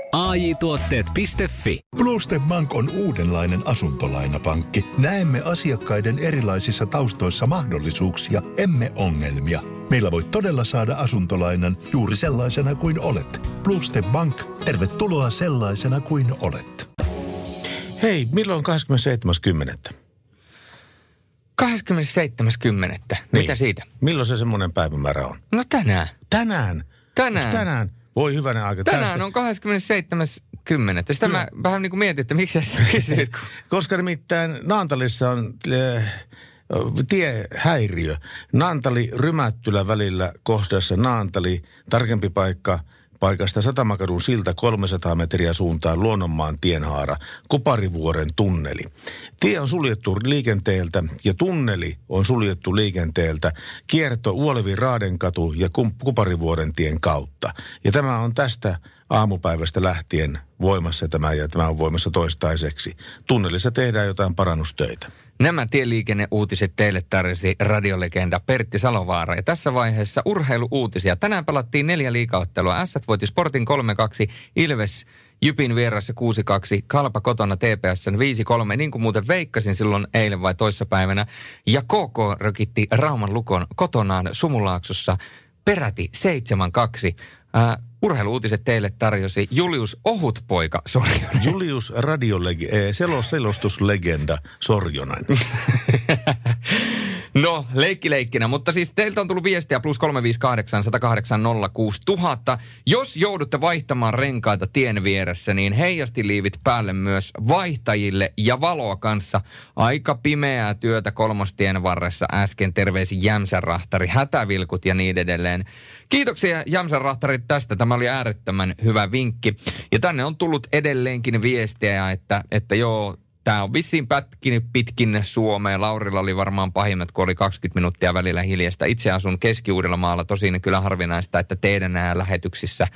AJ-tuotteet.fi. Bluestep Bank on uudenlainen asuntolainapankki. Näemme asiakkaiden erilaisissa taustoissa mahdollisuuksia, emme ongelmia. Meillä voi todella saada asuntolainan juuri sellaisena kuin olet. Bluestep Bank, tervetuloa sellaisena kuin olet. Hei, milloin 27.10.? 27.10. Mitä siitä? Milloin se semmoinen päivämäärä on? No tänään. Tänään. Tänään. Onks tänään? Voi hyvänä aika. Tänään Tästä- on 27.10. Sitä mä vähän niin kuin mietin, että miksi sitä kysyit. kun- Koska nimittäin Naantalissa on äh, tiehäiriö. Naantali Rymättylä välillä kohdassa Naantali, tarkempi paikka paikasta Satamakadun silta 300 metriä suuntaan Luonnonmaan tienhaara, Kuparivuoren tunneli. Tie on suljettu liikenteeltä ja tunneli on suljettu liikenteeltä kierto Uolevi Raadenkatu ja Kuparivuoren tien kautta. Ja tämä on tästä aamupäivästä lähtien voimassa tämä ja tämä on voimassa toistaiseksi. Tunnelissa tehdään jotain parannustöitä. Nämä tieliikenneuutiset teille tarjosi radiolegenda Pertti Salovaara. Ja tässä vaiheessa urheiluuutisia. Tänään pelattiin neljä liikaottelua. S voitti Sportin 3-2, Ilves Jypin vieressä 6-2, Kalpa kotona TPS 5-3, niin kuin muuten veikkasin silloin eilen vai toissapäivänä. Ja KK rökitti Rauman lukon kotonaan Sumulaaksossa peräti 7-2. Äh, urheiluuutiset teille tarjosi Julius Ohutpoika Sorjonen. Julius radiolege- eh, selo- selostuslegenda Sorjonen. No, leikki leikkinä, mutta siis teiltä on tullut viestiä plus 358 108 06000. Jos joudutte vaihtamaan renkaita tien vieressä, niin heijastiliivit päälle myös vaihtajille ja valoa kanssa. Aika pimeää työtä kolmostien varressa äsken terveisi Jämsän rahtari, hätävilkut ja niin edelleen. Kiitoksia Jämsän rahtarit tästä. Tämä oli äärettömän hyvä vinkki. Ja tänne on tullut edelleenkin viestiä, että, että joo, Tämä on vissiin pätkinyt pitkin Suomea. Laurilla oli varmaan pahimmat, kun oli 20 minuuttia välillä hiljasta. Itse asun Keski-Uudellamaalla, tosin kyllä harvinaista, että teidän nämä lähetyksissä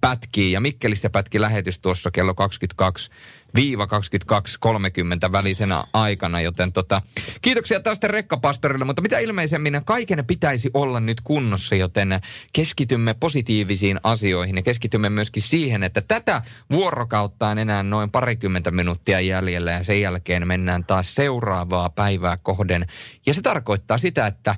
pätkii. Ja Mikkelissä pätki lähetys tuossa kello 22 22.30 välisenä aikana, joten tota, kiitoksia tästä rekkapastorille, mutta mitä ilmeisemmin kaiken pitäisi olla nyt kunnossa, joten keskitymme positiivisiin asioihin ja keskitymme myöskin siihen, että tätä vuorokautta on enää noin parikymmentä minuuttia jäljellä ja sen jälkeen mennään taas seuraavaa päivää kohden. Ja se tarkoittaa sitä, että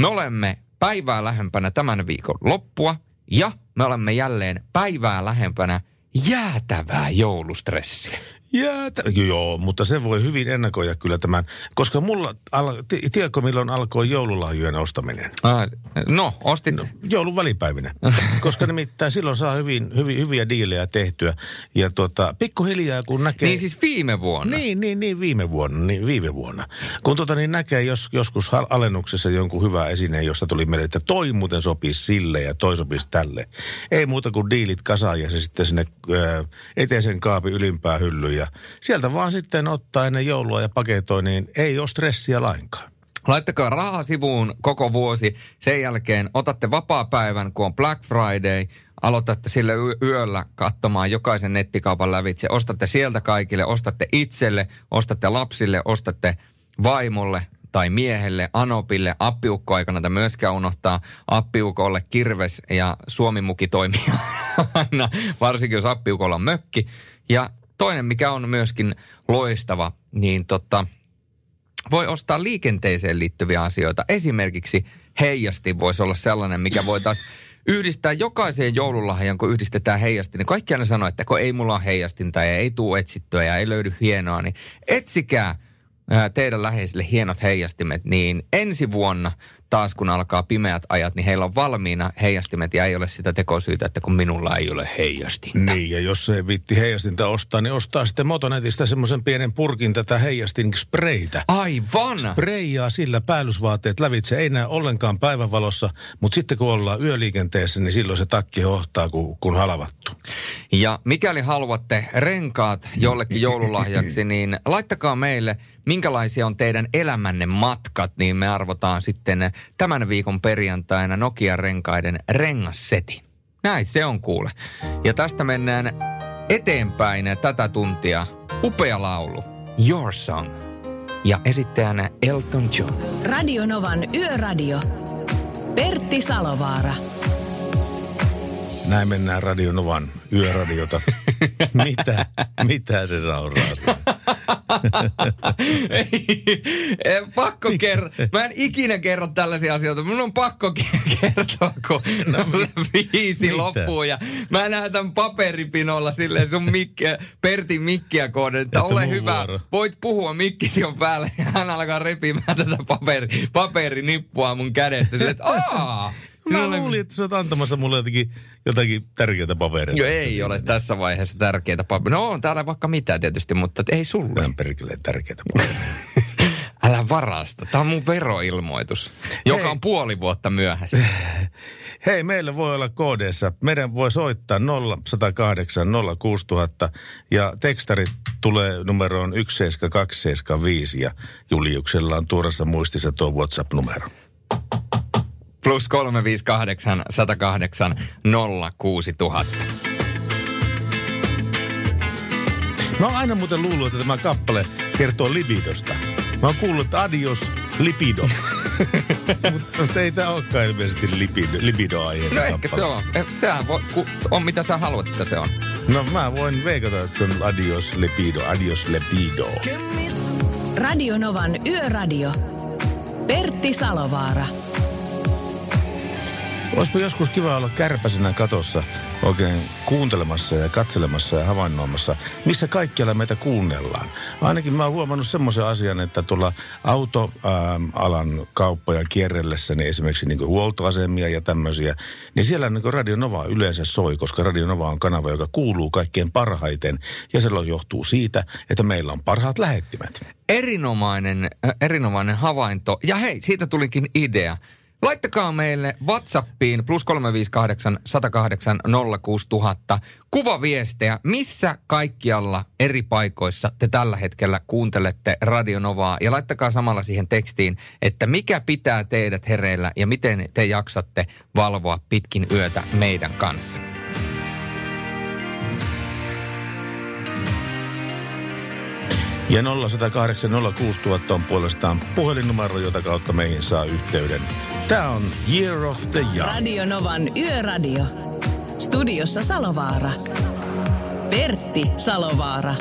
me olemme päivää lähempänä tämän viikon loppua ja me olemme jälleen päivää lähempänä jäätävää joulustressiä. Jäätä. Joo, mutta se voi hyvin ennakoida kyllä tämän, koska mulla, al, ti- tiedätkö milloin alkoi joululahjojen ostaminen? Ah, no, ostit... No. Joulun välipäivinä, koska nimittäin silloin saa hyvin, hyvin, hyviä diilejä tehtyä. Ja tuota, pikkuhiljaa kun näkee... Niin siis viime vuonna? Niin, niin, niin viime vuonna, niin viime vuonna. Kun tuota, niin näkee jos, joskus alennuksessa jonkun hyvä esineen, josta tuli meille, että toi muuten sopisi sille ja toi sopisi tälle. Ei muuta kuin diilit kasaan ja se sitten sinne ö, eteisen kaapin ylimpää hyllyyn ja sieltä vaan sitten ottaa ennen joulua ja paketoi, niin ei ole stressiä lainkaan. Laittakaa rahaa sivuun koko vuosi. Sen jälkeen otatte vapaa-päivän, kun on Black Friday. Aloitatte sille yö- yöllä katsomaan jokaisen nettikaupan lävitse. Ostatte sieltä kaikille, ostatte itselle, ostatte lapsille, ostatte vaimolle tai miehelle, Anopille, appiukko ei kannata myöskään unohtaa. Appiukolle kirves ja suomimuki toimii aina, varsinkin jos appiukolla on mökki. Ja toinen, mikä on myöskin loistava, niin tota, voi ostaa liikenteeseen liittyviä asioita. Esimerkiksi heijasti voisi olla sellainen, mikä voitaisiin yhdistää jokaiseen joululahjaan, kun yhdistetään heijastin. Niin kaikki aina sanoo, että kun ei mulla ole heijastinta ja ei tuu etsittyä ja ei löydy hienoa, niin etsikää ää, teidän läheisille hienot heijastimet, niin ensi vuonna taas kun alkaa pimeät ajat, niin heillä on valmiina heijastimet ja ei ole sitä tekosyytä, että kun minulla ei ole heijastinta. Niin, ja jos ei vitti heijastinta ostaa, niin ostaa sitten Motonetista semmoisen pienen purkin tätä heijastin spreitä. Aivan! Preijaa sillä päällysvaatteet lävitse, ei näe ollenkaan päivänvalossa, mutta sitten kun ollaan yöliikenteessä, niin silloin se takki hohtaa kun, kun halavattu. Ja mikäli haluatte renkaat jollekin joululahjaksi, niin laittakaa meille, minkälaisia on teidän elämänne matkat, niin me arvotaan sitten tämän viikon perjantaina Nokia-renkaiden rengasseti. Näin se on kuule. Ja tästä mennään eteenpäin tätä tuntia. Upea laulu, Your Song. Ja esittäjänä Elton John. Radionovan Yöradio. Pertti Salovaara. Näin mennään Radionovan yöradiota. Mitä, mitä se sauraa ei, ei, pakko kertoa. Mä en ikinä kerro tällaisia asioita. Mun on pakko ke- kertoa, kun no, viisi mitä? loppuu. Ja mä näytän paperipinolla silleen sun mikkiä, Pertin mikkiä kohden, että, Että ole hyvä. vuoro. Voit puhua, mikkisi on päällä. Ja hän alkaa repimään tätä paperi, paperinippua mun kädestä. Silleen, että aah! Mä sinulle- luulin, että sä oot antamassa mulle jotakin, jotakin tärkeitä papereita. Joo, ei ole tässä vaiheessa tärkeitä papereita. No on täällä vaikka mitä tietysti, mutta ei sulle. Mä en perkele tärkeitä papereita. Älä varasta. Tämä on mun veroilmoitus, joka Hei. on puoli vuotta myöhässä. Hei, meillä voi olla koodeissa. Meidän voi soittaa 0108 06000 ja tekstarit tulee numeroon 17275 ja Juliuksella on tuoreessa muistissa tuo WhatsApp-numero. Plus 358 108 06000. Mä oon aina muuten luullut, että tämä kappale kertoo libidosta. Mä oon kuullut, että adios libido. Mutta ei tämä olekaan ilmeisesti libido, libido-aiheinen No ehkä se on. Eh, Sehän voi, ku, on mitä sä haluat, että se on. No mä voin veikata, että se on adios libido, adios libido. Radionovan Yöradio. Pertti Salovaara. Olisiko joskus kiva olla kärpäsenä katossa oikein kuuntelemassa ja katselemassa ja havainnoimassa, missä kaikkialla meitä kuunnellaan. Ainakin mä oon huomannut semmoisen asian, että tuolla autoalan kauppoja kierrellessä, niin esimerkiksi niin huoltoasemia ja tämmöisiä, niin siellä niin Radio Nova yleensä soi, koska Radio Nova on kanava, joka kuuluu kaikkein parhaiten. Ja se johtuu siitä, että meillä on parhaat lähettimet. Erinomainen, äh, erinomainen havainto. Ja hei, siitä tulikin idea. Laittakaa meille WhatsAppiin plus 358 108 06000 kuvaviestejä, missä kaikkialla eri paikoissa te tällä hetkellä kuuntelette Radionovaa. Ja laittakaa samalla siihen tekstiin, että mikä pitää teidät hereillä ja miten te jaksatte valvoa pitkin yötä meidän kanssa. Ja 0108 06000 on puolestaan puhelinnumero, jota kautta meihin saa yhteyden. Tämä on Year of the Young. Radionovan Yöradio. Studiossa Salovaara. Pertti Salovaara.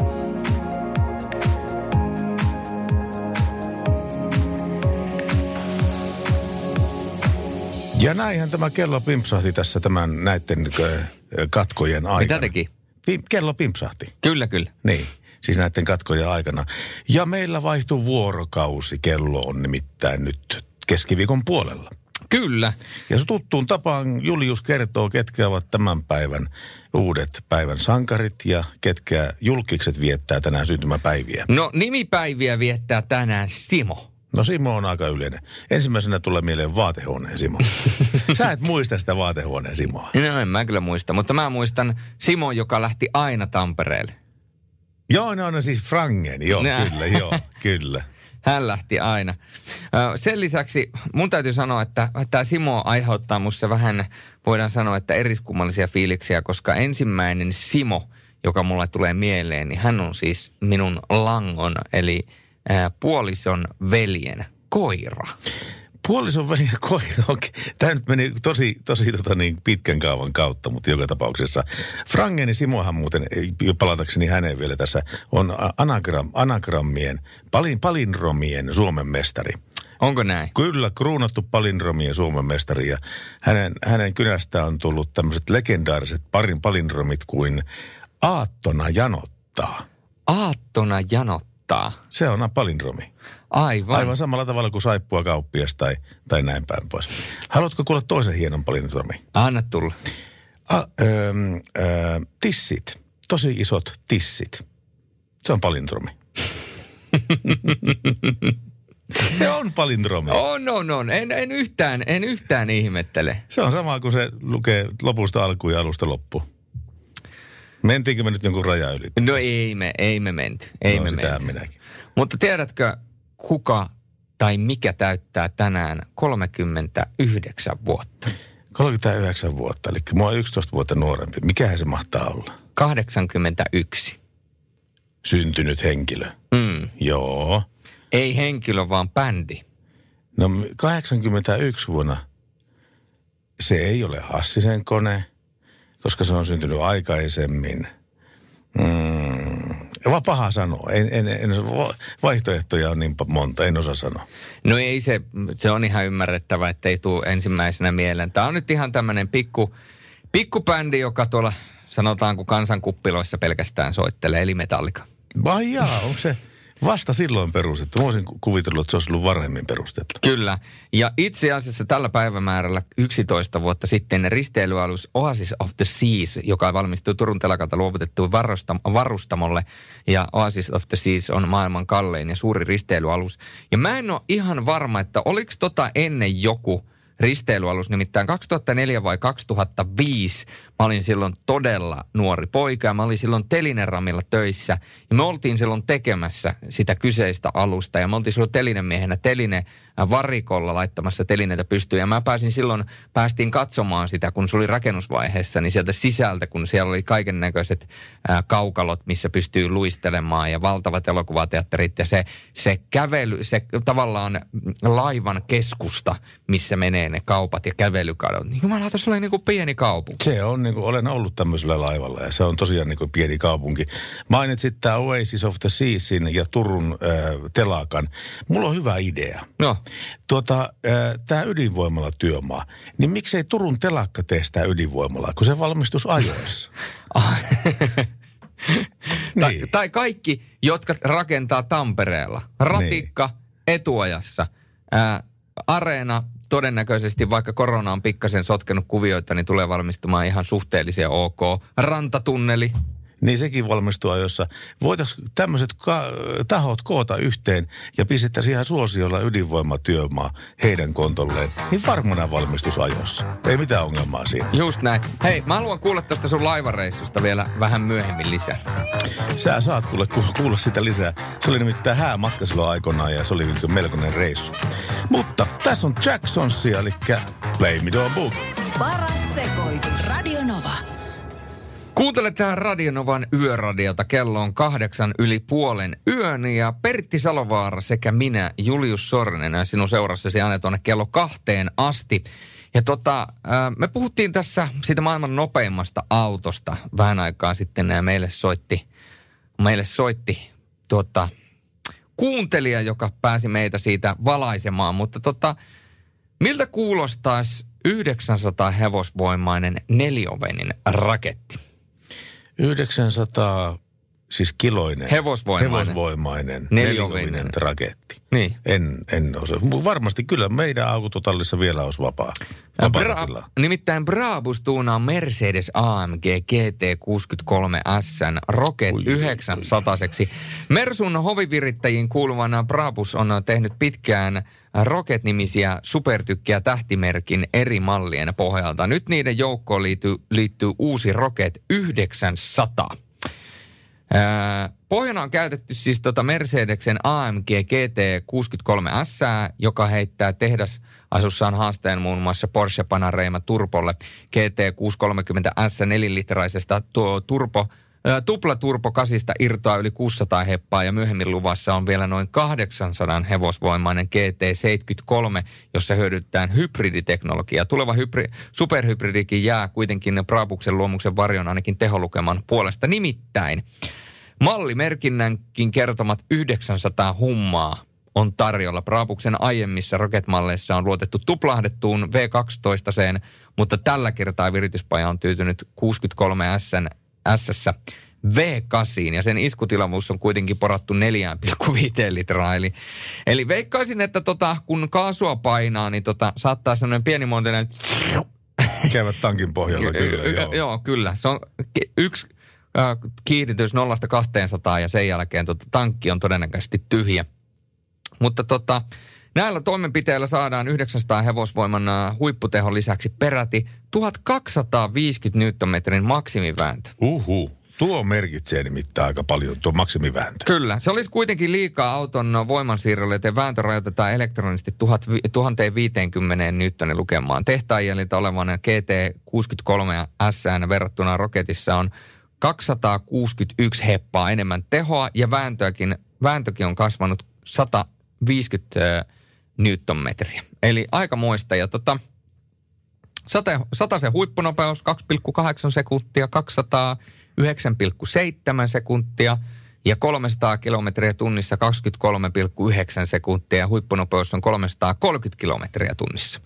Ja näinhän tämä kello pimpsahti tässä tämän näiden katkojen aikana. Mitä teki? Kello pimpsahti. Kyllä, kyllä. Niin, siis näiden katkojen aikana. Ja meillä vaihtuu vuorokausi. Kello on nimittäin nyt keskiviikon puolella. Kyllä. Ja se tuttuun tapaan Julius kertoo, ketkä ovat tämän päivän uudet päivän sankarit ja ketkä julkikset viettää tänään syntymäpäiviä. No nimipäiviä viettää tänään Simo. No Simo on aika yleinen. Ensimmäisenä tulee mieleen vaatehuoneen Simo. Sä et muista sitä vaatehuoneen Simoa. No en mä kyllä muista, mutta mä muistan Simo, joka lähti aina Tampereelle. Joo, no, no siis Frangen, joo, Nää. kyllä, joo, kyllä. Hän lähti aina. Sen lisäksi mun täytyy sanoa, että tämä Simo aiheuttaa musta vähän, voidaan sanoa, että eriskummallisia fiiliksiä, koska ensimmäinen Simo, joka mulle tulee mieleen, niin hän on siis minun langon, eli puolison veljen koira. Puolison ja koira, okei. Tämä nyt meni tosi, tosi tota niin pitkän kaavan kautta, mutta joka tapauksessa. Frangeni Simohan muuten, palatakseni häneen vielä tässä, on anagram, anagrammien, palin, palinromien Suomen mestari. Onko näin? Kyllä, kruunattu palinromien Suomen mestari ja hänen, hänen kynästä on tullut tämmöiset legendaariset parin palinromit kuin Aattona janottaa. Aattona janottaa. Se on palinromi. Aivan. Aivan samalla tavalla kuin saippua kauppias tai, tai näin päin pois. Haluatko kuulla toisen hienon palinromi? Anna tulla. A, öö, öö, tissit. Tosi isot tissit. Se on palindromi. se on palindromi. On, on, on. En, en, yhtään, en yhtään ihmettele. Se on sama kuin se lukee lopusta alkuun ja alusta loppuun. Mentiinkö me nyt jonkun raja yli? No ei me, ei me menty. Ei no, me menty. minäkin. Mutta tiedätkö, kuka tai mikä täyttää tänään 39 vuotta? 39 vuotta, eli mua on 11 vuotta nuorempi. Mikähän se mahtaa olla? 81. Syntynyt henkilö. Mm. Joo. Ei henkilö, vaan bändi. No 81 vuonna se ei ole Hassisen kone, koska se on syntynyt aikaisemmin. Mm, vaan paha sanoa. En, en, en, vaihtoehtoja on niin monta, en osaa sanoa. No ei se, se on ihan ymmärrettävä, että ei tule ensimmäisenä mieleen. Tämä on nyt ihan tämmöinen pikku, pikkubändi, joka tuolla sanotaanko kansankuppiloissa pelkästään soittelee, eli Metallica. Vai jaa, onko se vasta silloin perustettu? Mä olisin ku- kuvitellut, että se olisi ollut varhemmin perustettu. Kyllä. Ja itse asiassa tällä päivämäärällä 11 vuotta sitten risteilyalus Oasis of the Seas, joka valmistui Turun telakalta luovutettuun varustam- varustamolle. Ja Oasis of the Seas on maailman kallein ja suuri risteilyalus. Ja mä en ole ihan varma, että oliko tota ennen joku risteilyalus, nimittäin 2004 vai 2005. Mä olin silloin todella nuori poika ja mä olin silloin Telineramilla töissä. Ja me oltiin silloin tekemässä sitä kyseistä alusta ja me oltiin silloin telinemiehenä teline äh, varikolla laittamassa telineitä pystyyn. Ja mä pääsin silloin, päästiin katsomaan sitä, kun se oli rakennusvaiheessa, niin sieltä sisältä, kun siellä oli kaiken näköiset kaukalot, missä pystyy luistelemaan ja valtavat elokuvateatterit ja se, se kävely, se tavallaan laivan keskusta, missä menee ne kaupat ja kävelykadot. Niin jumalauta, se oli niin kuin pieni kaupunki. Se on, niin kuin, olen ollut tämmöisellä laivalla ja se on tosiaan niin kuin pieni kaupunki. Mainitsit tämä Oasis of the Seasin ja Turun äh, telakan. Mulla on hyvä idea. No, Tuota, äh, tämä ydinvoimala työmaa, niin miksei Turun telakka tee sitä ydinvoimalaa, kun se valmistus ajoissa? tai, Niin. tai kaikki, jotka rakentaa Tampereella. Ratikka etuajassa. Ää, areena todennäköisesti, vaikka korona on pikkasen sotkenut kuvioita, niin tulee valmistumaan ihan suhteellisia ok. Rantatunneli. Niin sekin valmistuu ajoissa. Voitaisiin tämmöiset ka- tahot koota yhteen ja pistettäisiin ihan suosiolla ydinvoimatyömaa heidän kontolleen, niin varmana valmistusajoissa. Ei mitään ongelmaa siinä. Just näin. Hei, mä haluan kuulla tuosta sun laivareissusta vielä vähän myöhemmin lisää. Sä saat kuule ku- kuulla sitä lisää. Se oli nimittäin häämatka silloin aikoinaan ja se oli niin melkoinen reissu. Mutta tässä on Jacksonsia, eli Play Me Door Book. Paras sekoitus. Radio Nova. Kuuntele tähän Radionovan yöradiota. Kello on kahdeksan yli puolen yön ja Pertti Salovaara sekä minä, Julius Sornen, sinun seurassasi aina tuonne kello kahteen asti. Ja tota, me puhuttiin tässä siitä maailman nopeimmasta autosta vähän aikaa sitten ja meille soitti, meille soitti tuota, kuuntelija, joka pääsi meitä siitä valaisemaan. Mutta tota, miltä kuulostaisi 900 hevosvoimainen neliovenin raketti? 900, siis kiloinen. Hevosvoimainen. Hevosvoimainen. Neliovinen. Neliovinen raketti. Niin. En, en osaa. Varmasti kyllä meidän autotallissa vielä olisi vapaa. Bra- nimittäin Brabus tuunaa Mercedes AMG GT63 S Rocket 900 Mersun hovivirittäjiin kuuluvana Brabus on tehnyt pitkään Rocket-nimisiä supertykkiä tähtimerkin eri mallien pohjalta. Nyt niiden joukkoon liittyy, liittyy uusi Rocket 900. Ää, Pohjana on käytetty siis tota Mercedeksen AMG GT63 S, joka heittää tehdas asussaan haasteen muun muassa Porsche Panarema Turbolle GT630 S 4-litraisesta tuo ää, tuplaturpokasista irtoaa yli 600 heppaa ja myöhemmin luvassa on vielä noin 800 hevosvoimainen GT73, jossa hyödytetään hybriditeknologiaa. Tuleva hybri, superhybridikin jää kuitenkin Brabuksen luomuksen varjon ainakin teholukeman puolesta. Nimittäin mallimerkinnänkin kertomat 900 hummaa on tarjolla. Brabuksen aiemmissa roketmalleissa on luotettu tuplahdettuun V12, mutta tällä kertaa virityspaja on tyytynyt 63 S S V8 ja sen iskutilavuus on kuitenkin porattu 4,5 litraa. Eli, eli veikkaisin, että tota, kun kaasua painaa, niin tota, saattaa semmoinen pieni muotoinen... Käyvät tankin pohjalla kyllä, joo. joo, kyllä. Se on yksi äh, kiihdytys 0-200 ja sen jälkeen tota, tankki on todennäköisesti tyhjä. Mutta tota, näillä toimenpiteillä saadaan 900 hevosvoiman huipputehon lisäksi peräti 1250 newtonmetrin maksimivääntö. Uhu. Tuo merkitsee nimittäin aika paljon, tuo maksimivääntö. Kyllä. Se olisi kuitenkin liikaa auton voimansiirrolle, joten vääntö rajoitetaan elektronisesti 1000 1050 newtonin lukemaan. Tehtaajäljiltä olevan GT63 SN verrattuna Roketissa on 261 heppaa enemmän tehoa ja vääntöäkin, vääntökin on kasvanut 150 newtonmetriä. Eli aika muista. Ja tota, sate, sataisen huippunopeus 2,8 sekuntia, 209,7 sekuntia ja 300 kilometriä tunnissa 23,9 sekuntia ja huippunopeus on 330 kilometriä tunnissa.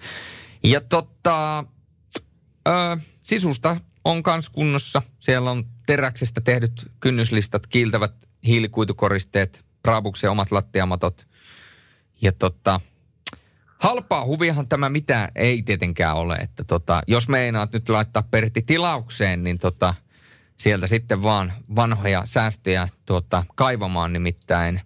Ja tota, ö, sisusta on kans kunnossa. Siellä on teräksestä tehdyt kynnyslistat, kiiltävät hiilikuitukoristeet, Brabuksen omat lattiamatot. Ja tota, halpaa huviahan tämä mitään ei tietenkään ole. Että tota, jos meinaat nyt laittaa Pertti tilaukseen, niin tota, sieltä sitten vaan vanhoja säästöjä tuota, kaivamaan nimittäin.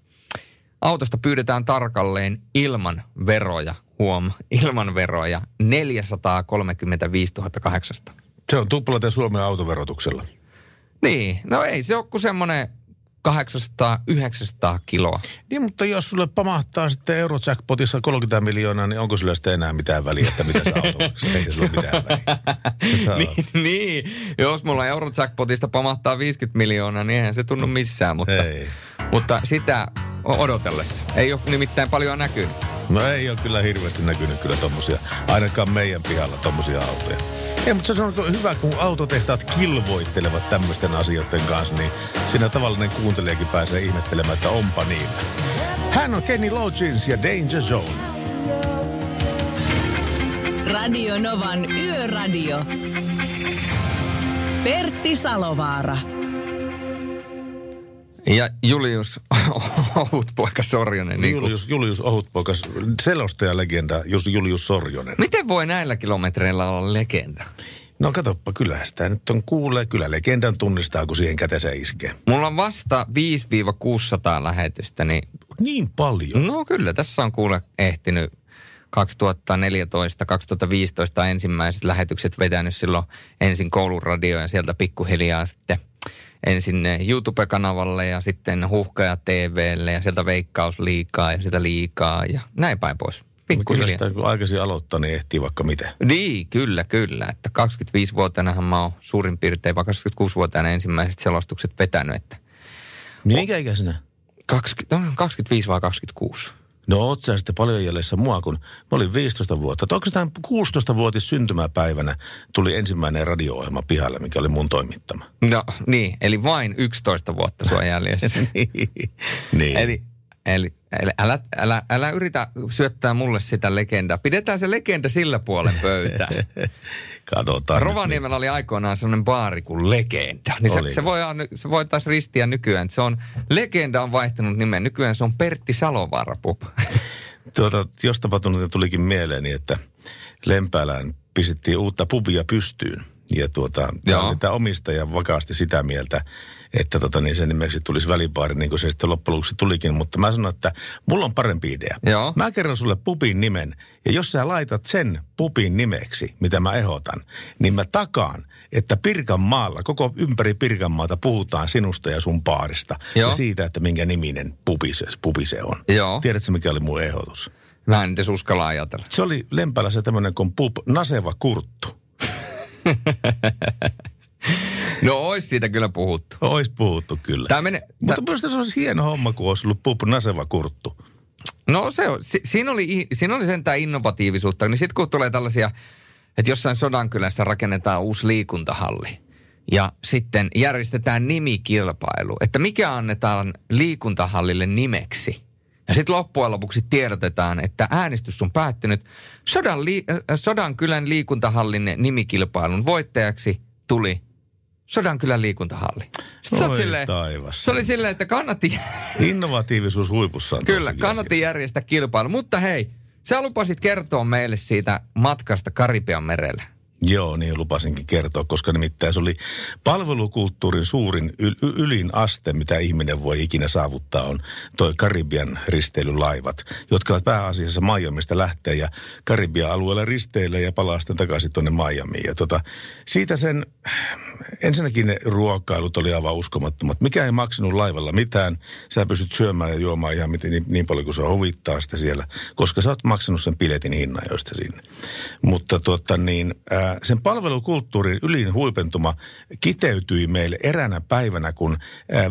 Autosta pyydetään tarkalleen ilman veroja, huom, ilman veroja, 435 800. Se on tuplaten Suomen autoverotuksella. Niin, no ei se ole kuin semmoinen 800-900 kiloa. Niin, mutta jos sulle pamahtaa sitten Eurojackpotissa 30 miljoonaa, niin onko sillä sitten enää mitään väliä, että mitä maksaa? Ei sillä mitään väliä. niin, niin, jos mulla Eurojackpotista pamahtaa 50 miljoonaa, niin eihän se tunnu missään, mutta, Ei. mutta sitä odotellessa. Ei ole nimittäin paljon näkynyt. No ei ole kyllä hirveästi näkynyt kyllä tommosia, ainakaan meidän pihalla tommosia autoja. Ei, mutta se on hyvä, kun autotehtaat kilvoittelevat tämmöisten asioiden kanssa, niin siinä tavallinen kuuntelijakin pääsee ihmettelemään, että onpa niillä. Hän on Kenny Loggins ja Danger Zone. Radio Novan Yöradio. Pertti Salovaara. Ja Julius Ohutpoika Sorjonen. Niin Julius, Julius Ohutpoikas, selostaja legenda Julius Sorjonen. miten voi näillä kilometreillä olla legenda? No katoppa, kyllä sitä nyt on kuulee. Kyllä legendan tunnistaa, kun siihen kätensä iskee. Mulla on vasta 5-600 lähetystä, niin Niin paljon. no kyllä tässä on kuule ehtinyt 2014-2015 ensimmäiset lähetykset vetänyt silloin ensin kouluradio ja sieltä pikkuhiljaa sitten ensin YouTube-kanavalle ja sitten Huhkaja TVlle ja sieltä Veikkaus liikaa ja sitä liikaa ja näin päin pois. Pikkuhiljaa. sitä, kun aikaisin aloittaa, niin ehtii vaikka mitä. Niin, kyllä, kyllä. Että 25-vuotiaanahan mä oon suurin piirtein, vai 26-vuotiaana ensimmäiset selostukset vetänyt, että Niin minkä ikäisenä? 20, no, 25 vai 26. No oot sä sitten paljon jäljessä mua, kun mä olin 15 vuotta. Tai Oikeastaan 16-vuotis syntymäpäivänä tuli ensimmäinen radio-ohjelma pihalle, mikä oli mun toimittama. No niin, eli vain 11 vuotta sua jäljessä. niin. eli, eli, eli älä, älä, älä yritä syöttää mulle sitä legendaa. Pidetään se legenda sillä puolen pöytää. Katsotaan. Rovaniemellä oli aikoinaan sellainen baari kuin Legenda. Niin se, se, voi, se voi taas ristiä nykyään. Se on, Legenda on vaihtanut nimen. Nykyään se on Pertti Salovaara Pub. Tuota, jostapa tunnet tulikin mieleeni, että Lempäälään pistettiin uutta pubia pystyyn. Ja tuota, tämä omistaja vakaasti sitä mieltä, että tota, niin sen nimeksi tulisi välipaari, niin kuin se sitten loppujen lopuksi tulikin. Mutta mä sanon, että mulla on parempi idea. Joo. Mä kerron sulle pupin nimen, ja jos sä laitat sen pupin nimeksi, mitä mä ehdotan, niin mä takaan, että Pirkanmaalla, koko ympäri Pirkanmaata puhutaan sinusta ja sun paarista. Joo. Ja siitä, että minkä niminen pupi se, pupi se on. Joo. Tiedätkö, mikä oli mun ehdotus? Mä en edes uskalla ajatella. Se oli Lempälä se tämmöinen kuin pup, naseva kurttu. No ois siitä kyllä puhuttu. Ois puhuttu kyllä. Tää menee, Mutta minusta se olisi hieno homma, kun olisi ollut pup, naseva kurttu. No se on, si, siinä, oli, siinä oli sentään innovatiivisuutta. Niin sitten kun tulee tällaisia, että jossain Sodankylässä rakennetaan uusi liikuntahalli ja sitten järjestetään nimikilpailu, että mikä annetaan liikuntahallille nimeksi. Ja sitten loppujen lopuksi tiedotetaan, että äänestys on päättynyt. Sodan, li, äh, Sodankylän liikuntahallin nimikilpailun voittajaksi tuli Sodankylän liikuntahalli. Sitten Oi silleen- taivas. Se oli silleen, että kannatti, Innovatiivisuus huipussaan. Kyllä, kannatti asiassa. järjestää kilpailu. Mutta hei, sä lupasit kertoa meille siitä matkasta Karibian merelle. Joo, niin lupasinkin kertoa, koska nimittäin se oli palvelukulttuurin suurin yl- ylin aste, mitä ihminen voi ikinä saavuttaa, on toi Karibian risteilylaivat, jotka ovat pääasiassa Miamista lähtee ja Karibian alueella risteilee ja palaa sitten takaisin tuonne Miamiin. Ja tota, siitä sen, ensinnäkin ne ruokailut oli aivan uskomattomat. Mikä ei maksanut laivalla mitään, sä pystyt syömään ja juomaan ihan niin, niin paljon kuin se huvittaa sitä siellä, koska sä oot maksanut sen piletin hinnan joista sinne. Mutta tuota niin, ää, sen palvelukulttuurin ylin huipentuma kiteytyi meille eräänä päivänä, kun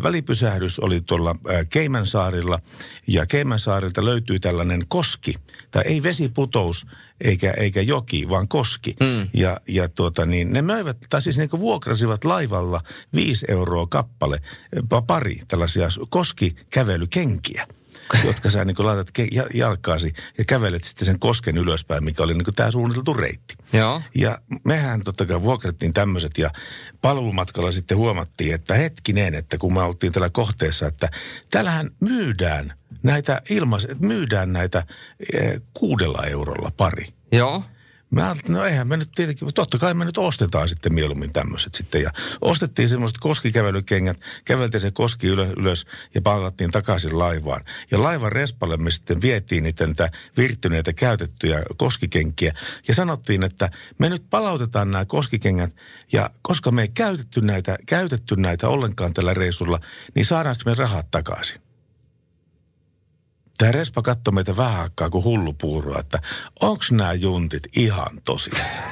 välipysähdys oli tuolla Keimansaarilla ja Keimansaarilta löytyi tällainen koski, tai ei vesiputous eikä, eikä joki, vaan koski. Mm. Ja, ja tuota niin, ne möivät, tai siis niin vuokrasivat laivalla viisi euroa kappale, pa- pari tällaisia koskikävelykenkiä jotka sä niin laitat ke- ja- jalkaasi ja kävelet sitten sen kosken ylöspäin, mikä oli niin tämä suunniteltu reitti. Joo. Ja mehän totta kai vuokrattiin tämmöiset ja palvelumatkalla sitten huomattiin, että hetkinen, että kun me oltiin tällä kohteessa, että täällähän myydään näitä ilmais, myydään näitä eh, kuudella eurolla pari. Joo. Mä ajattelin, no eihän me nyt tietenkin, mutta totta kai me nyt ostetaan sitten mieluummin tämmöiset sitten. Ja ostettiin semmoiset koskikävelykengät, käveltiin se koski ylös, ylös ja pallattiin takaisin laivaan. Ja laivan respalle me sitten vietiin niitä, niitä virttyneitä käytettyjä koskikenkiä. Ja sanottiin, että me nyt palautetaan nämä koskikengät ja koska me ei käytetty näitä, käytetty näitä ollenkaan tällä reissulla, niin saadaanko me rahat takaisin? Tämä Respa katsoi meitä vähän aikaa kuin hullu puuroa, että onks nämä juntit ihan tosissaan?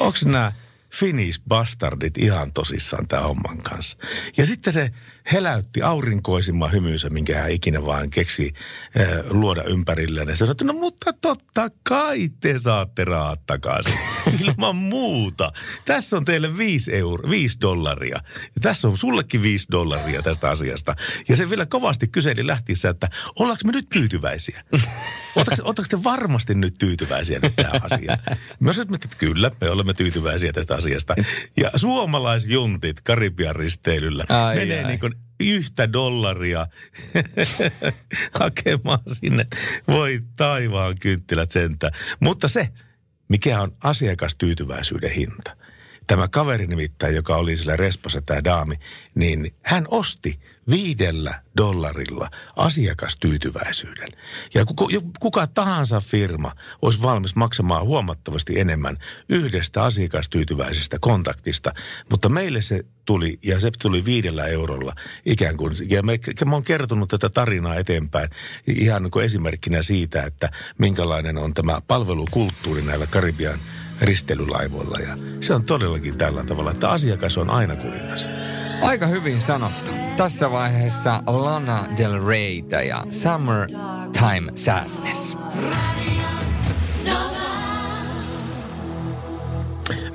Onks nämä Finnish bastardit ihan tosissaan tämän homman kanssa? Ja sitten se heläytti aurinkoisimman hymynsä, minkä hän ikinä vaan keksi äh, luoda ympärilleen. Ja sanoi, että no mutta totta kai te saatte rahat takaisin. Ilman muuta. Tässä on teille 5 euro, 5 dollaria. Ja tässä on sullekin 5 dollaria tästä asiasta. Ja se vielä kovasti kyseli lähtiessä, että ollaanko me nyt tyytyväisiä? Oletteko te varmasti nyt tyytyväisiä nyt tähän asiaan? Mä sanoin, että kyllä, me olemme tyytyväisiä tästä asiasta. Ja suomalaisjuntit Karibian risteilyllä Ai, menee ai. niin kuin yhtä dollaria hakemaan sinne. Voi taivaan kynttilät sentään. Mutta se, mikä on asiakastyytyväisyyden hinta. Tämä kaveri nimittäin, joka oli sillä respassa, tämä daami, niin hän osti viidellä dollarilla asiakastyytyväisyyden. Ja kuka, kuka tahansa firma olisi valmis maksamaan huomattavasti enemmän yhdestä asiakastyytyväisestä kontaktista, mutta meille se tuli, ja se tuli viidellä eurolla ikään kuin. Ja me, mä oon kertonut tätä tarinaa eteenpäin ihan niin kuin esimerkkinä siitä, että minkälainen on tämä palvelukulttuuri näillä Karibian ristelylaivoilla. Ja se on todellakin tällä tavalla, että asiakas on aina kuningas. Aika hyvin sanottu. Tässä vaiheessa Lana Del Reytä ja Summertime Sadness.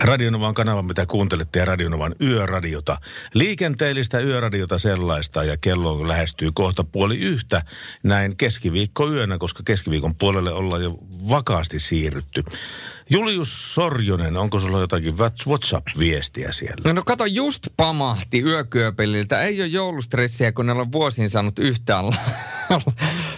Radionovan kanava, mitä kuuntelette, ja Radionovan yöradiota. Liikenteellistä yöradiota sellaista, ja kello lähestyy kohta puoli yhtä näin keskiviikkoyönä, koska keskiviikon puolelle ollaan jo vakaasti siirrytty. Julius Sorjonen, onko sulla jotakin WhatsApp-viestiä siellä? No kato, just pamahti yökyöpeliltä. Ei ole joulustressiä, kun ne on vuosiin saanut yhtään la-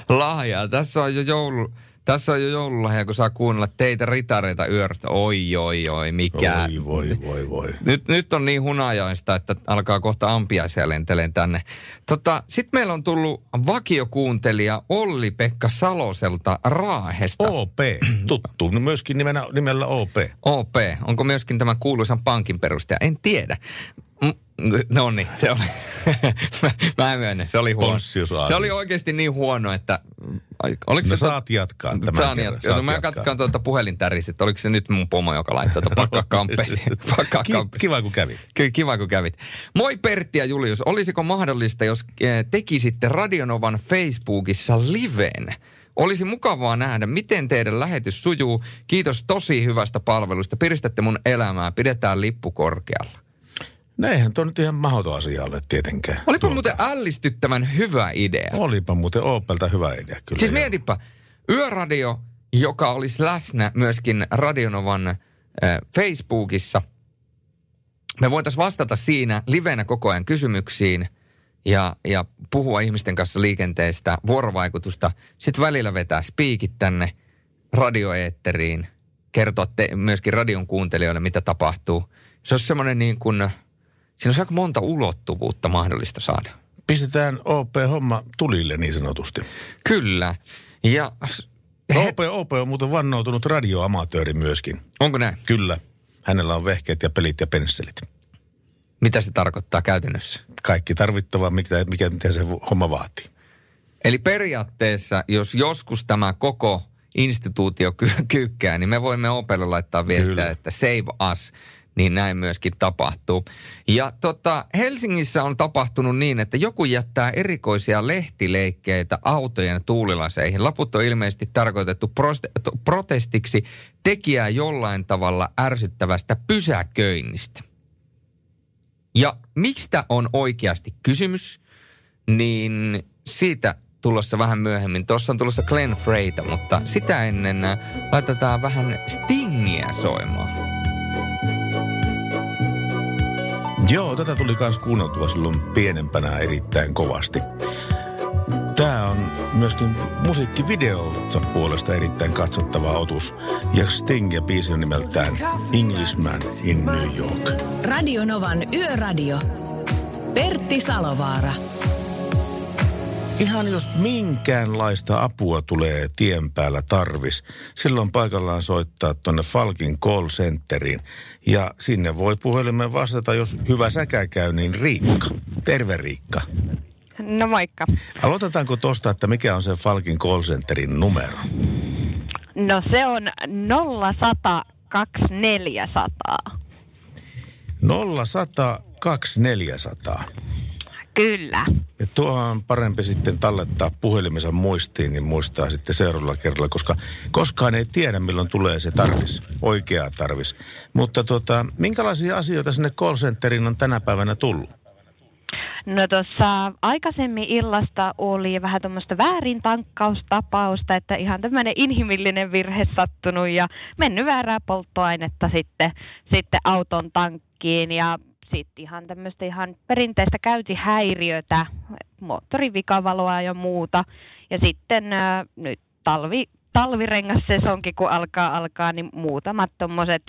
lahjaa. Tässä on jo joulu... Tässä on jo joululahja, kun saa kuunnella teitä ritareita yöstä. Oi, oi, oi, mikä. Oi, voi, voi, voi. Nyt, nyt on niin hunajaista, että alkaa kohta ampiaisia lenteleen tänne. Tota, Sitten meillä on tullut vakiokuuntelija Olli-Pekka Saloselta Raahesta. OP, tuttu. No Myöskin nimenä, nimellä OP. OP. Onko myöskin tämän kuuluisan pankin perustaja? En tiedä. Mm, No niin, se oli. mä, mä myönnän, se oli huono. Se oli oikeasti niin huono, että... Oliko No se to- saat jatkaa tämän Saan kerran. No, saat mä jatkaa. katkaan tuota puhelintärissä, että oliko se nyt mun pomo, joka laittoi tuota pakkaa kamppeisiin. pakkaa Ki-. Kiva, kun kävit. Ky- Kiva, kun kävit. Moi Pertti ja Julius. Olisiko mahdollista, jos eh, tekisitte Radionovan Facebookissa liven? Olisi mukavaa nähdä, miten teidän lähetys sujuu. Kiitos tosi hyvästä palvelusta. Piristätte mun elämää. Pidetään lippu korkealla. No eihän tuo nyt ihan mahdoton asia ole tietenkään. Olipa muuten ällistyttävän hyvä idea. Olipa muuten Opelta hyvä idea kyllä. Siis mietipä, yöradio, joka olisi läsnä myöskin Radionovan äh, Facebookissa. Me voitaisiin vastata siinä livenä koko ajan kysymyksiin ja, ja puhua ihmisten kanssa liikenteestä, vuorovaikutusta. Sitten välillä vetää spiikit tänne radioeetteriin, kertoa te, myöskin radion kuuntelijoille, mitä tapahtuu. Se olisi semmoinen niin kuin, siinä olisi aika monta ulottuvuutta mahdollista saada. Pistetään OP-homma tulille niin sanotusti. Kyllä. Ja OP, OP on muuten vannoutunut radioamatööri myöskin. onko näin? Kyllä. Hänellä on vehkeet ja pelit ja pensselit. Mitä se tarkoittaa käytännössä? Kaikki tarvittava, mikä, mikä, mitä se homma vaatii. Eli periaatteessa, jos joskus tämä koko instituutio ky- kyykkää, niin me voimme Opelle laittaa viestiä, Kyllä. että save us, niin näin myöskin tapahtuu. Ja tota, Helsingissä on tapahtunut niin, että joku jättää erikoisia lehtileikkeitä autojen tuulilaseihin. Laput on ilmeisesti tarkoitettu protestiksi tekijää jollain tavalla ärsyttävästä pysäköinnistä. Ja mistä on oikeasti kysymys, niin siitä tulossa vähän myöhemmin. Tuossa on tulossa Glenn Freyta, mutta sitä ennen äh, laitetaan vähän Stingiä soimaan. Joo, tätä tuli myös kuunneltua silloin pienempänä erittäin kovasti. Tämä on myöskin musiikkivideolta puolesta erittäin katsottava otus. Ja Sting ja biisi on nimeltään Englishman in New York. Radionovan Yöradio. Pertti Salovaara. Ihan jos minkäänlaista apua tulee tien päällä tarvis, silloin paikallaan soittaa tuonne Falkin call centeriin. Ja sinne voi puhelimeen vastata, jos hyvä säkä käy, niin Riikka. Terve Riikka. No moikka. Aloitetaanko tuosta, että mikä on se Falkin call centerin numero? No se on 0100 2400. 0100 2400. Kyllä. Ja tuohon on parempi sitten tallettaa puhelimensa muistiin, niin muistaa sitten seuraavalla kerralla, koska koskaan ei tiedä, milloin tulee se tarvis, oikea tarvis. Mutta tota, minkälaisia asioita sinne call centeriin on tänä päivänä tullut? No tuossa aikaisemmin illasta oli vähän tuommoista väärin tankkaustapausta, että ihan tämmöinen inhimillinen virhe sattunut ja mennyt väärää polttoainetta sitten, sitten auton tankkiin ja sitten ihan tämmöistä ihan perinteistä käyntihäiriötä, moottorivikavaloa ja muuta. Ja sitten äh, nyt talvi, talvirengassesonkin kun alkaa alkaa, niin muutamat tuommoiset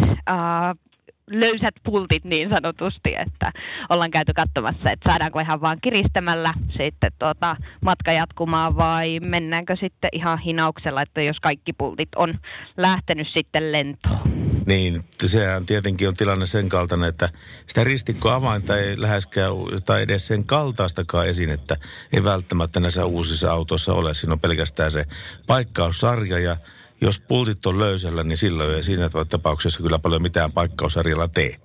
löysät pultit niin sanotusti, että ollaan käyty katsomassa, että saadaanko ihan vaan kiristämällä sitten tuota matka jatkumaan vai mennäänkö sitten ihan hinauksella, että jos kaikki pultit on lähtenyt sitten lentoon. Niin, sehän tietenkin on tilanne sen kaltainen, että sitä ristikkoavainta ei läheskään, tai edes sen kaltaistakaan esinettä ei välttämättä näissä uusissa autoissa ole. Siinä on pelkästään se paikkaussarja ja jos pultit on löysällä, niin silloin ei siinä tapauksessa kyllä paljon mitään paikkaussarjalla tee.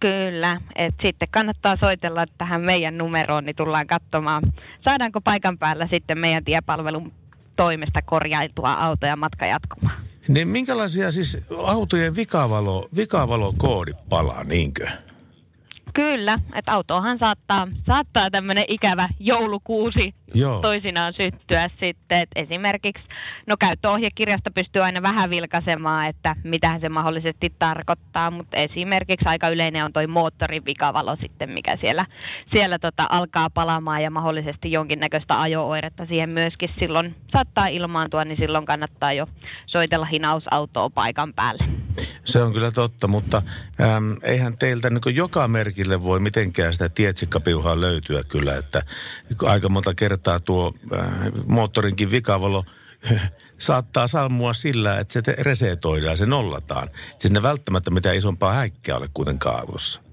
Kyllä, että sitten kannattaa soitella tähän meidän numeroon, niin tullaan katsomaan, saadaanko paikan päällä sitten meidän tiepalvelun toimesta korjailtua autoja matka jatkumaan. Niin minkälaisia siis autojen vikavalo, vikavalokoodit palaa, niinkö? Kyllä, että autoahan saattaa, saattaa tämmöinen ikävä joulukuusi Joo. toisinaan syttyä sitten. Et esimerkiksi, no käyttöohjekirjasta pystyy aina vähän vilkaisemaan, että mitä se mahdollisesti tarkoittaa, mutta esimerkiksi aika yleinen on toi moottorin vikavalo sitten, mikä siellä, siellä tota alkaa palamaan ja mahdollisesti jonkinnäköistä ajo-oiretta siihen myöskin silloin saattaa ilmaantua, niin silloin kannattaa jo soitella hinausautoa paikan päälle. Se on kyllä totta, mutta äm, eihän teiltä niin joka merkille voi mitenkään sitä tietsikkapiuhaa löytyä kyllä, että aika monta kertaa tuo äh, moottorinkin vikavalo saattaa sammua sillä, että se resetoidaan, se nollataan. Sinne välttämättä mitään isompaa häikkää ole kuitenkaan autossa.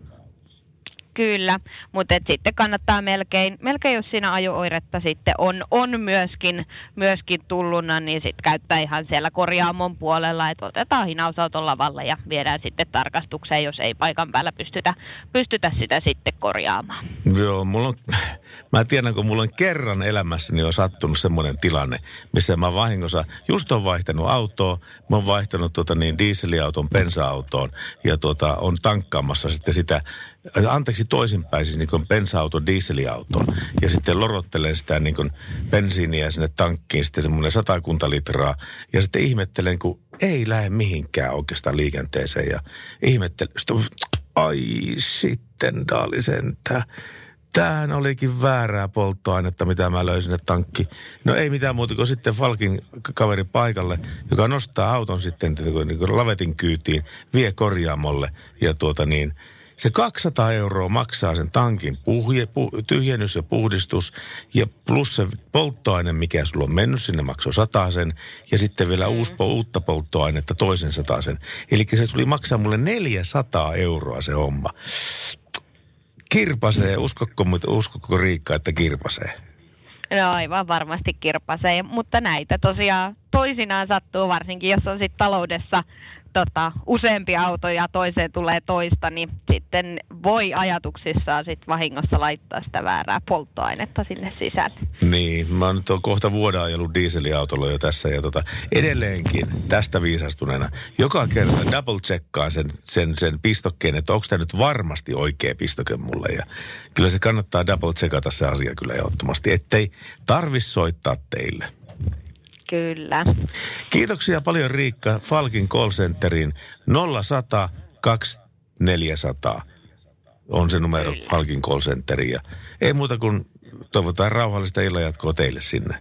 Kyllä, mutta sitten kannattaa melkein, melkein jos siinä ajo-oiretta sitten on, on myöskin, myöskin tulluna, niin sitten käyttää ihan siellä korjaamon puolella, että otetaan hinausauton lavalle ja viedään sitten tarkastukseen, jos ei paikan päällä pystytä, pystytä sitä sitten korjaamaan. Joo, mulla on, mä tiedän, kun mulla on kerran elämässäni on sattunut semmoinen tilanne, missä mä vahingossa, just on vaihtanut autoa, mä oon vaihtanut tuota niin dieseliauton bensa-autoon ja tuota, on tankkaamassa sitten sitä, anteeksi toisinpäin, siis niin kuin bensa-auton dieseliautoon. Ja sitten lorottelen sitä niin kuin bensiiniä sinne tankkiin sitten semmoinen satakunta litraa. Ja sitten ihmettelen, kun ei lähde mihinkään oikeastaan liikenteeseen. Ja ihmettelen, sitten, ai sitten daali sentään. Tämähän olikin väärää polttoainetta, mitä mä löysin sinne tankki. No ei mitään muuta kuin sitten Falkin kaveri paikalle, joka nostaa auton sitten niin kuin lavetin kyytiin, vie korjaamolle. Ja tuota niin, se 200 euroa maksaa sen tankin puhje, pu, tyhjennys ja puhdistus ja plus se polttoaine, mikä sulla on mennyt sinne, maksoi sen ja sitten vielä uusi, uutta polttoainetta toisen sen. Eli se tuli maksaa mulle 400 euroa se homma. Kirpasee, uskokko, mutta uskokko Riikka, että kirpasee? No aivan varmasti kirpasee, mutta näitä tosiaan toisinaan sattuu, varsinkin jos on sitten taloudessa tota, useampi auto ja toiseen tulee toista, niin sitten voi ajatuksissaan sit vahingossa laittaa sitä väärää polttoainetta sinne sisälle. Niin, mä nyt on kohta vuoden ajellut dieseliautolla jo tässä ja tota, edelleenkin tästä viisastuneena joka kerta double checkkaan sen, sen, sen pistokkeen, että onko tämä nyt varmasti oikea pistoke mulle ja kyllä se kannattaa double checkata se asia kyllä ehdottomasti, ettei tarvis soittaa teille. Kyllä. Kiitoksia paljon Riikka Falkin call centeriin 0100 2400 on se numero Kyllä. Falkin call centeriin. Ja ei muuta kuin toivotaan rauhallista illanjatkoa teille sinne.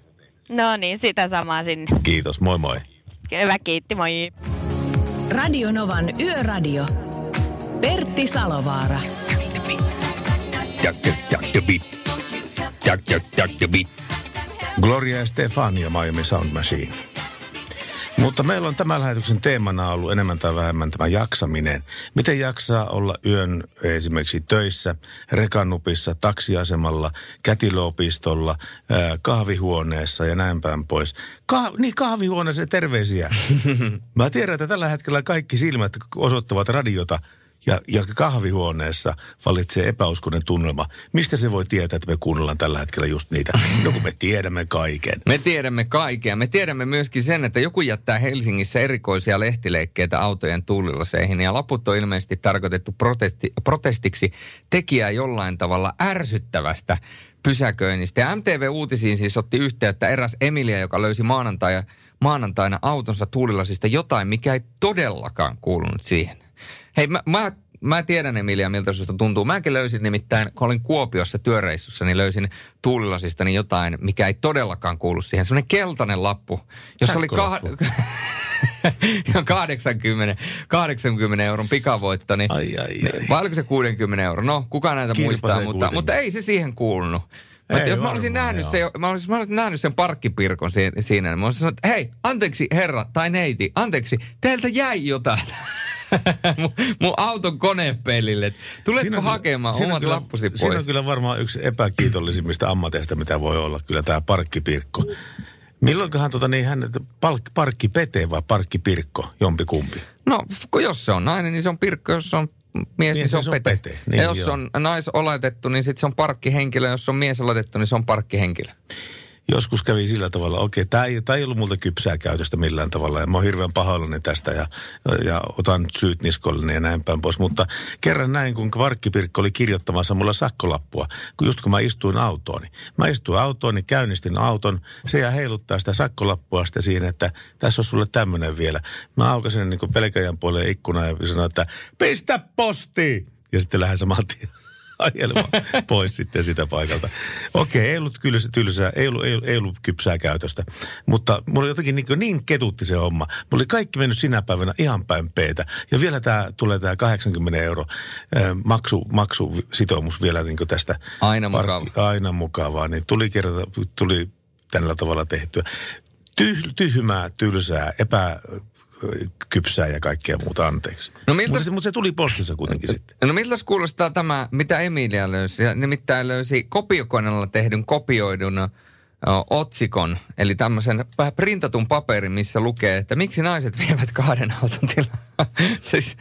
No niin, sitä samaa sinne. Kiitos, moi moi. Hyvä, kiitti, moi. Radio Novan Yöradio. Pertti Salovaara. Jak, jak, jak, jak, jak, jak, jak, jak, Gloria ja Stefania Miami Sound Machine. Mutta meillä on tämän lähetyksen teemana ollut enemmän tai vähemmän tämä jaksaminen. Miten jaksaa olla yön esimerkiksi töissä, rekannupissa, taksiasemalla, kätilöopistolla, kahvihuoneessa ja näin päin pois. Ka- niin, kahvihuoneeseen terveisiä. Mä tiedän, että tällä hetkellä kaikki silmät osoittavat radiota – ja, ja kahvihuoneessa valitsee epäuskonen tunnelma. Mistä se voi tietää, että me kuunnellaan tällä hetkellä just niitä? No kun me tiedämme kaiken. Me tiedämme kaikkea. Me tiedämme myöskin sen, että joku jättää Helsingissä erikoisia lehtileikkeitä autojen tuulilaseihin. Ja laput on ilmeisesti tarkoitettu protesti, protestiksi tekijää jollain tavalla ärsyttävästä pysäköinnistä. Ja MTV Uutisiin siis otti yhteyttä eräs Emilia, joka löysi maanantai, maanantaina autonsa tuulilasista jotain, mikä ei todellakaan kuulunut siihen. Hei, mä, mä, mä tiedän Emilia, miltä susta tuntuu. Mäkin löysin nimittäin, kun olin Kuopiossa työreissussa, niin löysin tuulilasista niin jotain, mikä ei todellakaan kuulu siihen. Sellainen keltainen lappu, jossa oli kah- 80, 80 euron pikavoitto. Niin, ai, ai, ai. Vai oliko se 60 euroa? No, kuka näitä Kirpasee muistaa, mutta, mutta ei se siihen kuulunut. Ei, jos mä olisin, nähnyt se, mä, olisin, mä olisin nähnyt sen parkkipirkon siinä, niin mä olisin sanonut, että hei, anteeksi herra tai neiti, anteeksi, teiltä jäi jotain. mun, mun auton konepelille. Tuletko siinä hakemaan kyllä, omat kyllä, lappusi pois? Siinä on kyllä varmaan yksi epäkiitollisimmista ammateista, mitä voi olla, kyllä tämä parkkipirkko. Milloinkohan tota, niin hän, park, parkki Pete vai parkki Pirkko, jompikumpi? No, jos se on nainen, niin se on Pirkko, jos se on mies, niin, niin se on, se on Pete. pete. Niin, ja jos joo. on naisoletettu, niin sitten se on parkkihenkilö, jos on mies oletettu, niin se on parkkihenkilö. Joskus kävi sillä tavalla, okei, tämä ei, tää ei ollut multa kypsää käytöstä millään tavalla. Ja mä oon hirveän pahoillani tästä ja, ja otan syyt niskolleni ja näin päin pois. Mutta kerran näin, kun Varkkipirkko oli kirjoittamassa mulla sakkolappua, kun just kun mä istuin autooni. Mä istuin autooni, käynnistin auton, se ja heiluttaa sitä sakkolappua sitten siinä, että tässä on sulle tämmöinen vielä. Mä aukasin niin pelkäjän puolelle ikkuna ja sanoin, että pistä postiin! Ja sitten lähden saman tien ajelemaan pois sitten sitä paikalta. Okei, ei ollut kyllä tylsää, ei ollut, ei, ei ollut kypsää käytöstä. Mutta mulla oli jotenkin niin, niin ketutti se homma. Mulla oli kaikki mennyt sinä päivänä ihan päin peetä. Ja vielä tämä tulee tämä 80 euro äh, maksu, maksusitoumus vielä niin tästä. Aina mukavaa. Aina mukavaa. Niin tuli, kerta, tuli tällä tavalla tehtyä. Tyh, tyhmää, tylsää, epä kypsää ja kaikkea muuta anteeksi. No miltä... mutta, mutta se tuli postissa kuitenkin sitten. No miltä kuulostaa tämä, mitä Emilia löysi? Nimittäin löysi kopiokoneella tehdyn kopioidun otsikon, eli tämmöisen vähän printatun paperin, missä lukee, että miksi naiset vievät kahden auton tilaa. siis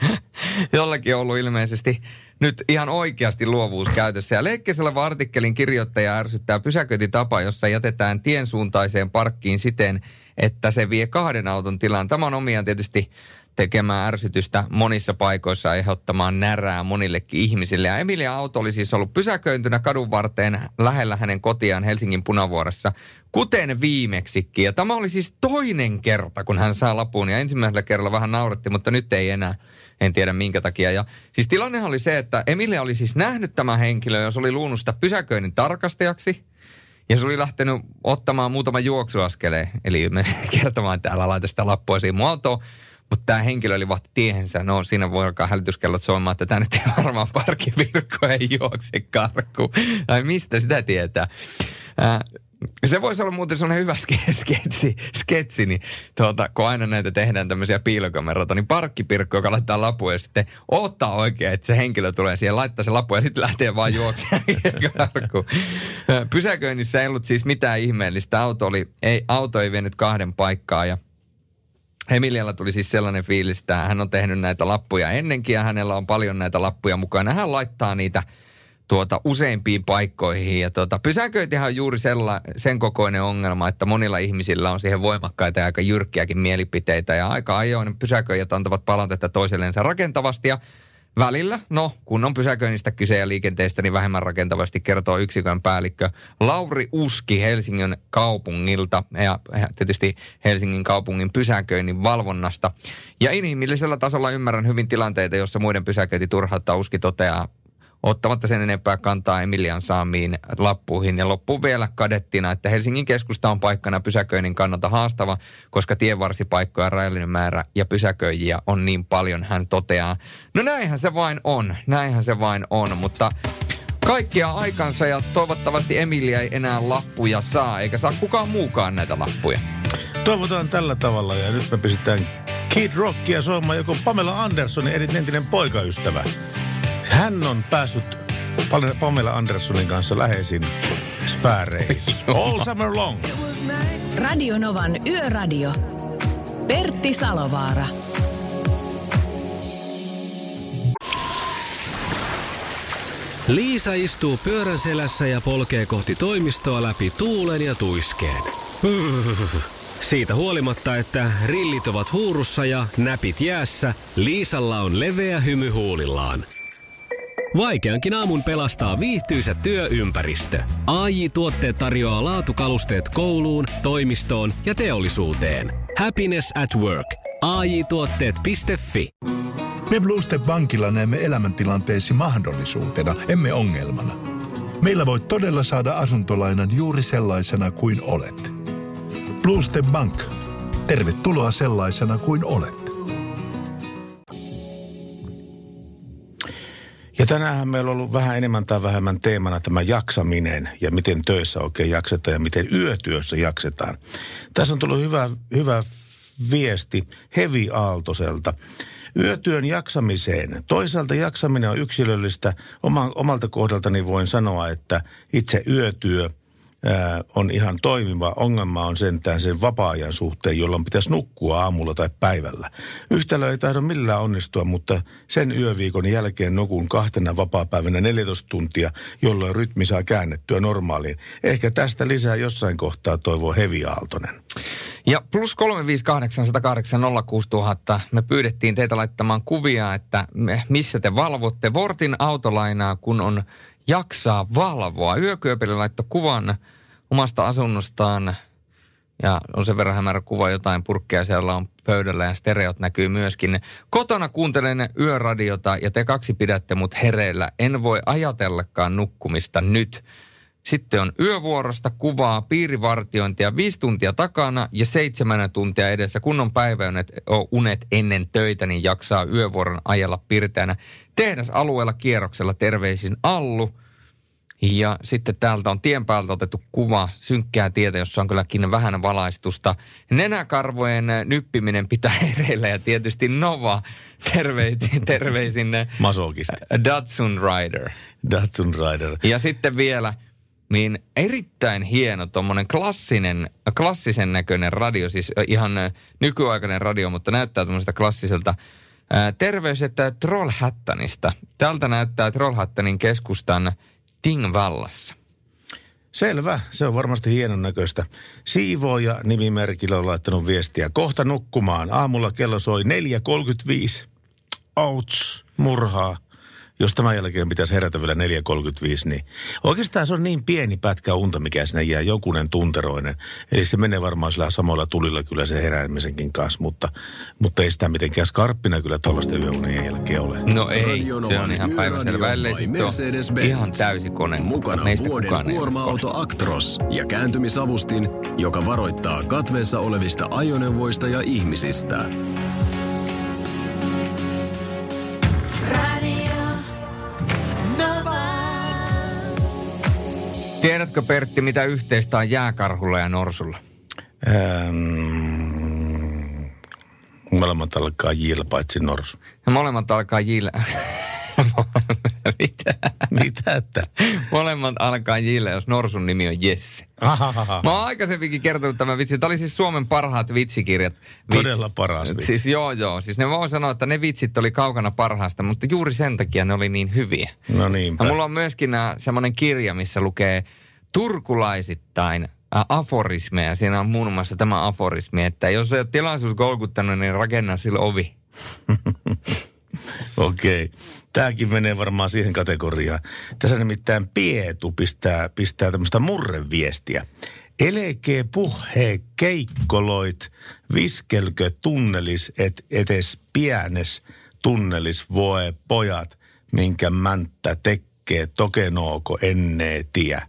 jollakin on ollut ilmeisesti nyt ihan oikeasti luovuus käytössä. Ja oleva artikkelin kirjoittaja ärsyttää pysäköintitapa, jossa jätetään tien suuntaiseen parkkiin siten, että se vie kahden auton tilan. Tämä on omiaan tietysti tekemään ärsytystä monissa paikoissa aiheuttamaan närää monillekin ihmisille. Ja Emilia auto oli siis ollut pysäköintynä kadun varteen lähellä hänen kotiaan Helsingin punavuoressa, kuten viimeksikin. Ja tämä oli siis toinen kerta, kun hän saa lapun. Ja ensimmäisellä kerralla vähän nauretti, mutta nyt ei enää. En tiedä minkä takia. Ja siis tilannehan oli se, että Emilia oli siis nähnyt tämä henkilö, jos oli luunnusta pysäköinnin tarkastajaksi – ja se oli lähtenyt ottamaan muutama juoksuaskeleen, eli kertomaan, että älä laita sitä lappua siihen mun autoon. Mutta tämä henkilö oli vahti tiehensä. No siinä voi alkaa hälytyskellot soimaan, että tämä nyt ei varmaan parkkivirkko ei juokse karkuun. Tai mistä sitä tietää. Se voisi olla muuten sellainen hyvä sketsi, sketsi niin tuota, kun aina näitä tehdään tämmöisiä piilokameroita, niin parkkipirkko, joka laittaa lapu ja sitten ottaa oikein, että se henkilö tulee siihen, laittaa se lapu ja sitten lähtee vaan juoksemaan Pysäköinnissä ei ollut siis mitään ihmeellistä. Auto, oli, ei, auto ei vienyt kahden paikkaa ja Emilialla tuli siis sellainen fiilis, että hän on tehnyt näitä lappuja ennenkin ja hänellä on paljon näitä lappuja mukana. Hän laittaa niitä – tuota, useimpiin paikkoihin. Ja tuota, pysäköintihän on juuri sella, sen kokoinen ongelma, että monilla ihmisillä on siihen voimakkaita ja aika jyrkkiäkin mielipiteitä. Ja aika ajoin pysäköijät antavat palautetta toisellensa rakentavasti ja Välillä, no kun on pysäköinnistä kyse ja liikenteestä, niin vähemmän rakentavasti kertoo yksikön päällikkö Lauri Uski Helsingin kaupungilta ja tietysti Helsingin kaupungin pysäköinnin valvonnasta. Ja inhimillisellä tasolla ymmärrän hyvin tilanteita, jossa muiden pysäköinti turhauttaa. Uski toteaa ottamatta sen enempää kantaa Emilian saamiin lappuihin. Ja loppuun vielä kadettina, että Helsingin keskusta on paikkana pysäköinnin kannalta haastava, koska tienvarsipaikkoja rajallinen määrä ja pysäköijiä on niin paljon, hän toteaa. No näinhän se vain on, näinhän se vain on, mutta kaikkia aikansa ja toivottavasti Emilia ei enää lappuja saa, eikä saa kukaan muukaan näitä lappuja. Toivotaan tällä tavalla ja nyt me pistetään Kid Rockia soimaan joku Pamela Andersonin entinen poikaystävä. Hän on päässyt Pamela Anderssonin kanssa läheisiin sfääreihin. All summer long. Radio Novan Yöradio. Pertti Salovaara. Liisa istuu pyörän selässä ja polkee kohti toimistoa läpi tuulen ja tuiskeen. Siitä huolimatta, että rillit ovat huurussa ja näpit jäässä, Liisalla on leveä hymy huulillaan. Vaikeankin aamun pelastaa viihtyisä työympäristö. AI Tuotteet tarjoaa laatukalusteet kouluun, toimistoon ja teollisuuteen. Happiness at work. AI Tuotteet.fi Me Bluestep Bankilla näemme elämäntilanteesi mahdollisuutena, emme ongelmana. Meillä voit todella saada asuntolainan juuri sellaisena kuin olet. Bluestep Bank. Tervetuloa sellaisena kuin olet. Ja tänään meillä on ollut vähän enemmän tai vähemmän teemana tämä jaksaminen ja miten töissä oikein jaksetaan ja miten yötyössä jaksetaan. Tässä on tullut hyvä, hyvä viesti Hevi Aaltoselta. Yötyön jaksamiseen. Toisaalta jaksaminen on yksilöllistä. Oma, omalta kohdaltani voin sanoa, että itse yötyö on ihan toimiva. Ongelma on sentään sen vapaa-ajan suhteen, jolloin pitäisi nukkua aamulla tai päivällä. Yhtälö ei tahdo millään onnistua, mutta sen yöviikon jälkeen nukun kahtena vapaa-päivänä 14 tuntia, jolloin rytmi saa käännettyä normaaliin. Ehkä tästä lisää jossain kohtaa toivoo Hevi Aaltonen. Ja plus 358806000 me pyydettiin teitä laittamaan kuvia, että missä te valvotte Vortin autolainaa, kun on jaksaa valvoa. Yökyöpille laittoi kuvan omasta asunnostaan ja on sen verran hämärä kuva, jotain purkkeja siellä on pöydällä ja stereot näkyy myöskin. Kotona kuuntelen yöradiota ja te kaksi pidätte mut hereillä. En voi ajatellakaan nukkumista nyt. Sitten on yövuorosta kuvaa, piirivartiointia, viisi tuntia takana ja seitsemän tuntia edessä. Kun on päiväunet o, unet ennen töitä, niin jaksaa yövuoron ajalla pirteänä. Tehdäs alueella kierroksella terveisin Allu. Ja sitten täältä on tien päältä otettu kuva, synkkää tietä, jossa on kylläkin vähän valaistusta. Nenäkarvojen äh, nyppiminen pitää hereillä ja tietysti Nova terveisin, terveisin äh, Masokisti. Datsun Rider. Datsun Rider. Ja sitten vielä, niin erittäin hieno tuommoinen klassinen, klassisen näköinen radio, siis ö, ihan ö, nykyaikainen radio, mutta näyttää tuommoiselta klassiselta. Terveys, että Trollhättanista. Tältä näyttää Trollhättanin keskustan Tingvallassa. Selvä, se on varmasti hienon näköistä. Siivooja nimimerkillä on laittanut viestiä. Kohta nukkumaan. Aamulla kello soi 4.35. Outs, murhaa. Jos tämän jälkeen pitäisi herätä vielä 4.35, niin oikeastaan se on niin pieni pätkä unta, mikä sinne jää jokunen tunteroinen. Eli se menee varmaan sillä samoilla tulilla kyllä se heräämisenkin kanssa, mutta, mutta ei sitä mitenkään skarppina kyllä tuollaisten yöunien jälkeen ole. No ei, se on ihan päivänselvä, Yöradio ellei sitten ihan täysi kone. mutta Mukana meistä vuoden kukaan ei ole kuorma-auto Actros ja kääntymisavustin, joka varoittaa katveessa olevista ajoneuvoista ja ihmisistä. Tiedätkö Pertti, mitä yhteistä on jääkarhulla ja norsulla? Ähm, molemmat alkaa jillä paitsi norsu. Ja molemmat alkaa jillä... Mitä? Mitä että? Molemmat alkaa jillä, jos norsun nimi on Jesse. Mä oon aikaisemminkin kertonut tämän vitsin. Tämä oli siis Suomen parhaat vitsikirjat. Todella paras vitsi. Siis joo, joo. Siis ne voi sanoa, että ne vitsit oli kaukana parhaasta, mutta juuri sen takia ne oli niin hyviä. No niinpä. Ja mulla on myöskin semmoinen kirja, missä lukee turkulaisittain aforismeja. Siinä on muun muassa tämä aforismi, että jos ei ole tilaisuus kolkuttanut, niin rakenna sillä ovi. Okei. Tämäkin menee varmaan siihen kategoriaan. Tässä nimittäin Pietu pistää, pistää tämmöistä murreviestiä. Eleke puhe keikkoloit, viskelkö tunnelis, et etes pienes tunnelis voe pojat, minkä mänttä tekee tokenooko ennee tie.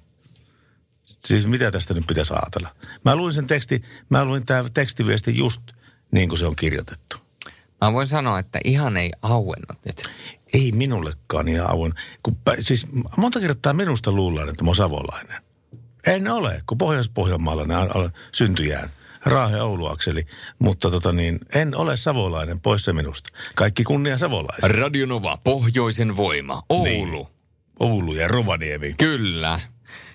Siis mitä tästä nyt pitäisi ajatella? Mä luin sen teksti, mä luin tämä tekstiviesti just niin kuin se on kirjoitettu. Mä voin sanoa, että ihan ei auennut nyt. Ei minullekaan ihan avoin. Kun, siis monta kertaa minusta luullaan, että mä oon savolainen. En ole, kun Pohjois-Pohjanmaalainen al- al- syntyjään. Raahe Ouluakseli. Mutta tota niin, en ole savolainen, pois se minusta. Kaikki kunnia savolaisille. Radio Nova, pohjoisen voima, Oulu. Niin. Oulu ja Rovaniemi. Kyllä.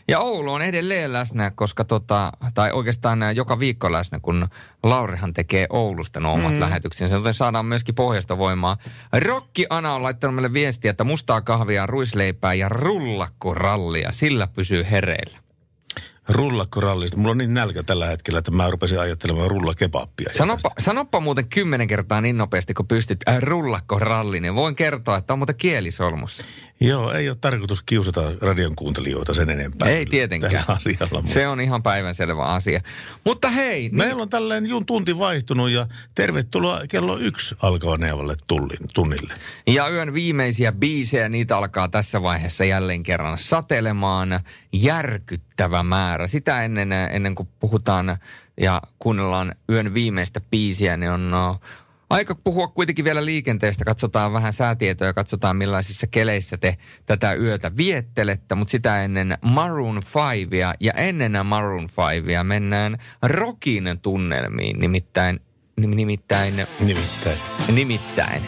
Ja Oulu on edelleen läsnä, koska tota, tai oikeastaan joka viikko läsnä, kun Laurihan tekee Oulusta nuo omat mm. lähetyksensä, joten saadaan myöskin pohjasta voimaa. Rokki Ana on laittanut meille viestiä, että mustaa kahvia, ruisleipää ja rullakkorallia, sillä pysyy hereillä. Rullakkorallista. Mulla on niin nälkä tällä hetkellä, että mä rupesin ajattelemaan rullakebappia. Sanoppa, sanoppa muuten kymmenen kertaa niin nopeasti, kun pystyt äh, rullakkoralli, niin voin kertoa, että on muuten kielisolmussa. Joo, ei ole tarkoitus kiusata radion kuuntelijoita sen enempää. Ei tietenkään. Asialla, mutta- Se on ihan päivänselvä asia. Mutta hei, niin, Meillä on tälleen jun tunti vaihtunut ja tervetuloa kello yksi alkavanevalle tullin, tunnille. Ja yön viimeisiä biisejä, niitä alkaa tässä vaiheessa jälleen kerran satelemaan. Järkyttävä määrä. Sitä ennen, ennen kuin puhutaan ja kuunnellaan yön viimeistä biisiä, niin on no, aika puhua kuitenkin vielä liikenteestä. Katsotaan vähän säätietoja, katsotaan millaisissa keleissä te tätä yötä viettelette. Mutta sitä ennen Maroon 5 ja ennen Maroon 5 mennään rockin tunnelmiin. Nimittäin, nim- nimittäin, Nimittäin. nimittäin.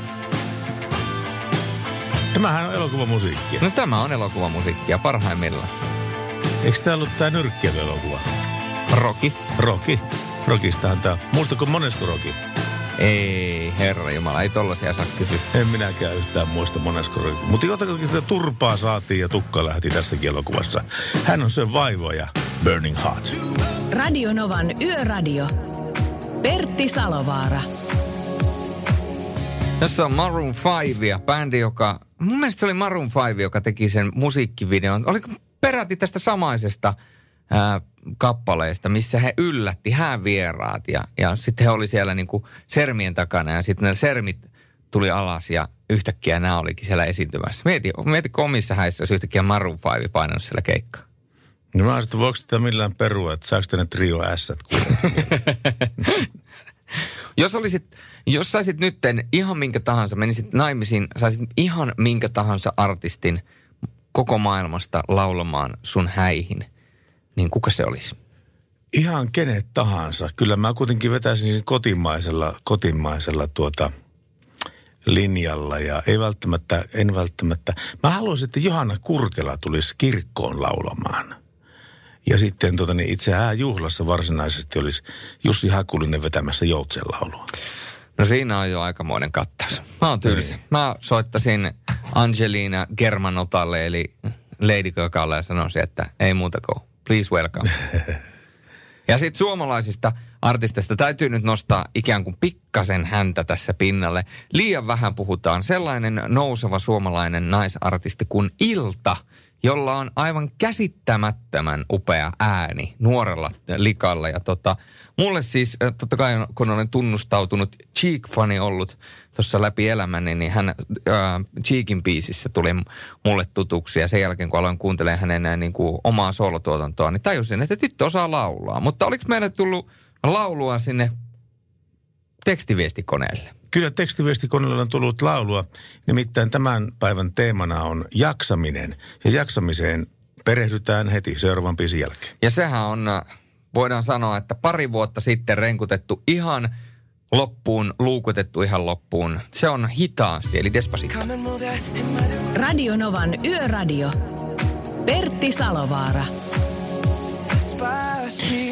Tämähän on elokuvamusiikkia. No tämä on elokuvamusiikkia parhaimmillaan. Eikö tämä ollut tämä nyrkkeilyelokuva? Roki. Roki. Rokistahan tämä. Muistatko monesko Roki? Ei, herra Jumala, ei tollasia saa kysyä. En minäkään yhtään muista monesko. Mutta jotakin sitä turpaa saatiin ja tukka lähti tässäkin elokuvassa. Hän on se vaivoja. Burning Heart. Radio Novan Yöradio. Pertti Salovaara. Tässä on Maroon 5 ja bändi, joka... Mun mielestä se oli Maroon 5, joka teki sen musiikkivideon. Oliko peräti tästä samaisesta ää, kappaleesta, missä he yllätti häävieraat. Ja, ja sitten he oli siellä niinku sermien takana ja sitten ne sermit tuli alas ja yhtäkkiä nämä olikin siellä esiintymässä. Mieti, mieti omissa häissä, jos yhtäkkiä Maroon 5 painanut siellä keikkaa. No mä ajattelin, voiko sitä millään perua, että saako tänne trio S? Jos olisit, jos saisit nytten ihan minkä tahansa, menisit naimisiin, saisit ihan minkä tahansa artistin koko maailmasta laulamaan sun häihin, niin kuka se olisi? Ihan kenet tahansa. Kyllä mä kuitenkin vetäisin kotimaisella, kotimaisella tuota linjalla ja ei välttämättä, en välttämättä. Mä haluaisin, että Johanna Kurkela tulisi kirkkoon laulamaan. Ja sitten tota, niin itse hääjuhlassa varsinaisesti olisi Jussi Hakulinen vetämässä joutsenlaulua. No siinä on jo aikamoinen kattaus. Mä oon tylsä. Mä soittasin Angelina Germanotalle eli Lady Gagalle ja sanoisin, että ei muuta kuin please welcome. Ja sitten suomalaisista artisteista täytyy nyt nostaa ikään kuin pikkasen häntä tässä pinnalle. Liian vähän puhutaan. Sellainen nouseva suomalainen naisartisti kuin Ilta, jolla on aivan käsittämättömän upea ääni nuorella likalla. Ja tota, mulle siis, äh, totta kai kun olen tunnustautunut Cheek-fani ollut tuossa läpi elämäni, niin hän äh, Cheekin biisissä tuli mulle tutuksi. Ja sen jälkeen, kun aloin kuuntelemaan hänen niin kuin, omaa solotuotantoa, niin tajusin, että tyttö osaa laulaa. Mutta oliko meille tullut laulua sinne tekstiviestikoneelle? Kyllä tekstiviestikoneella on tullut laulua. Nimittäin tämän päivän teemana on jaksaminen. Ja jaksamiseen perehdytään heti seuraavan biisin jälkeen. Ja sehän on, voidaan sanoa, että pari vuotta sitten renkutettu ihan loppuun, luukutettu ihan loppuun. Se on hitaasti, eli Despacito. Radio Novan Yöradio. Pertti Salovaara.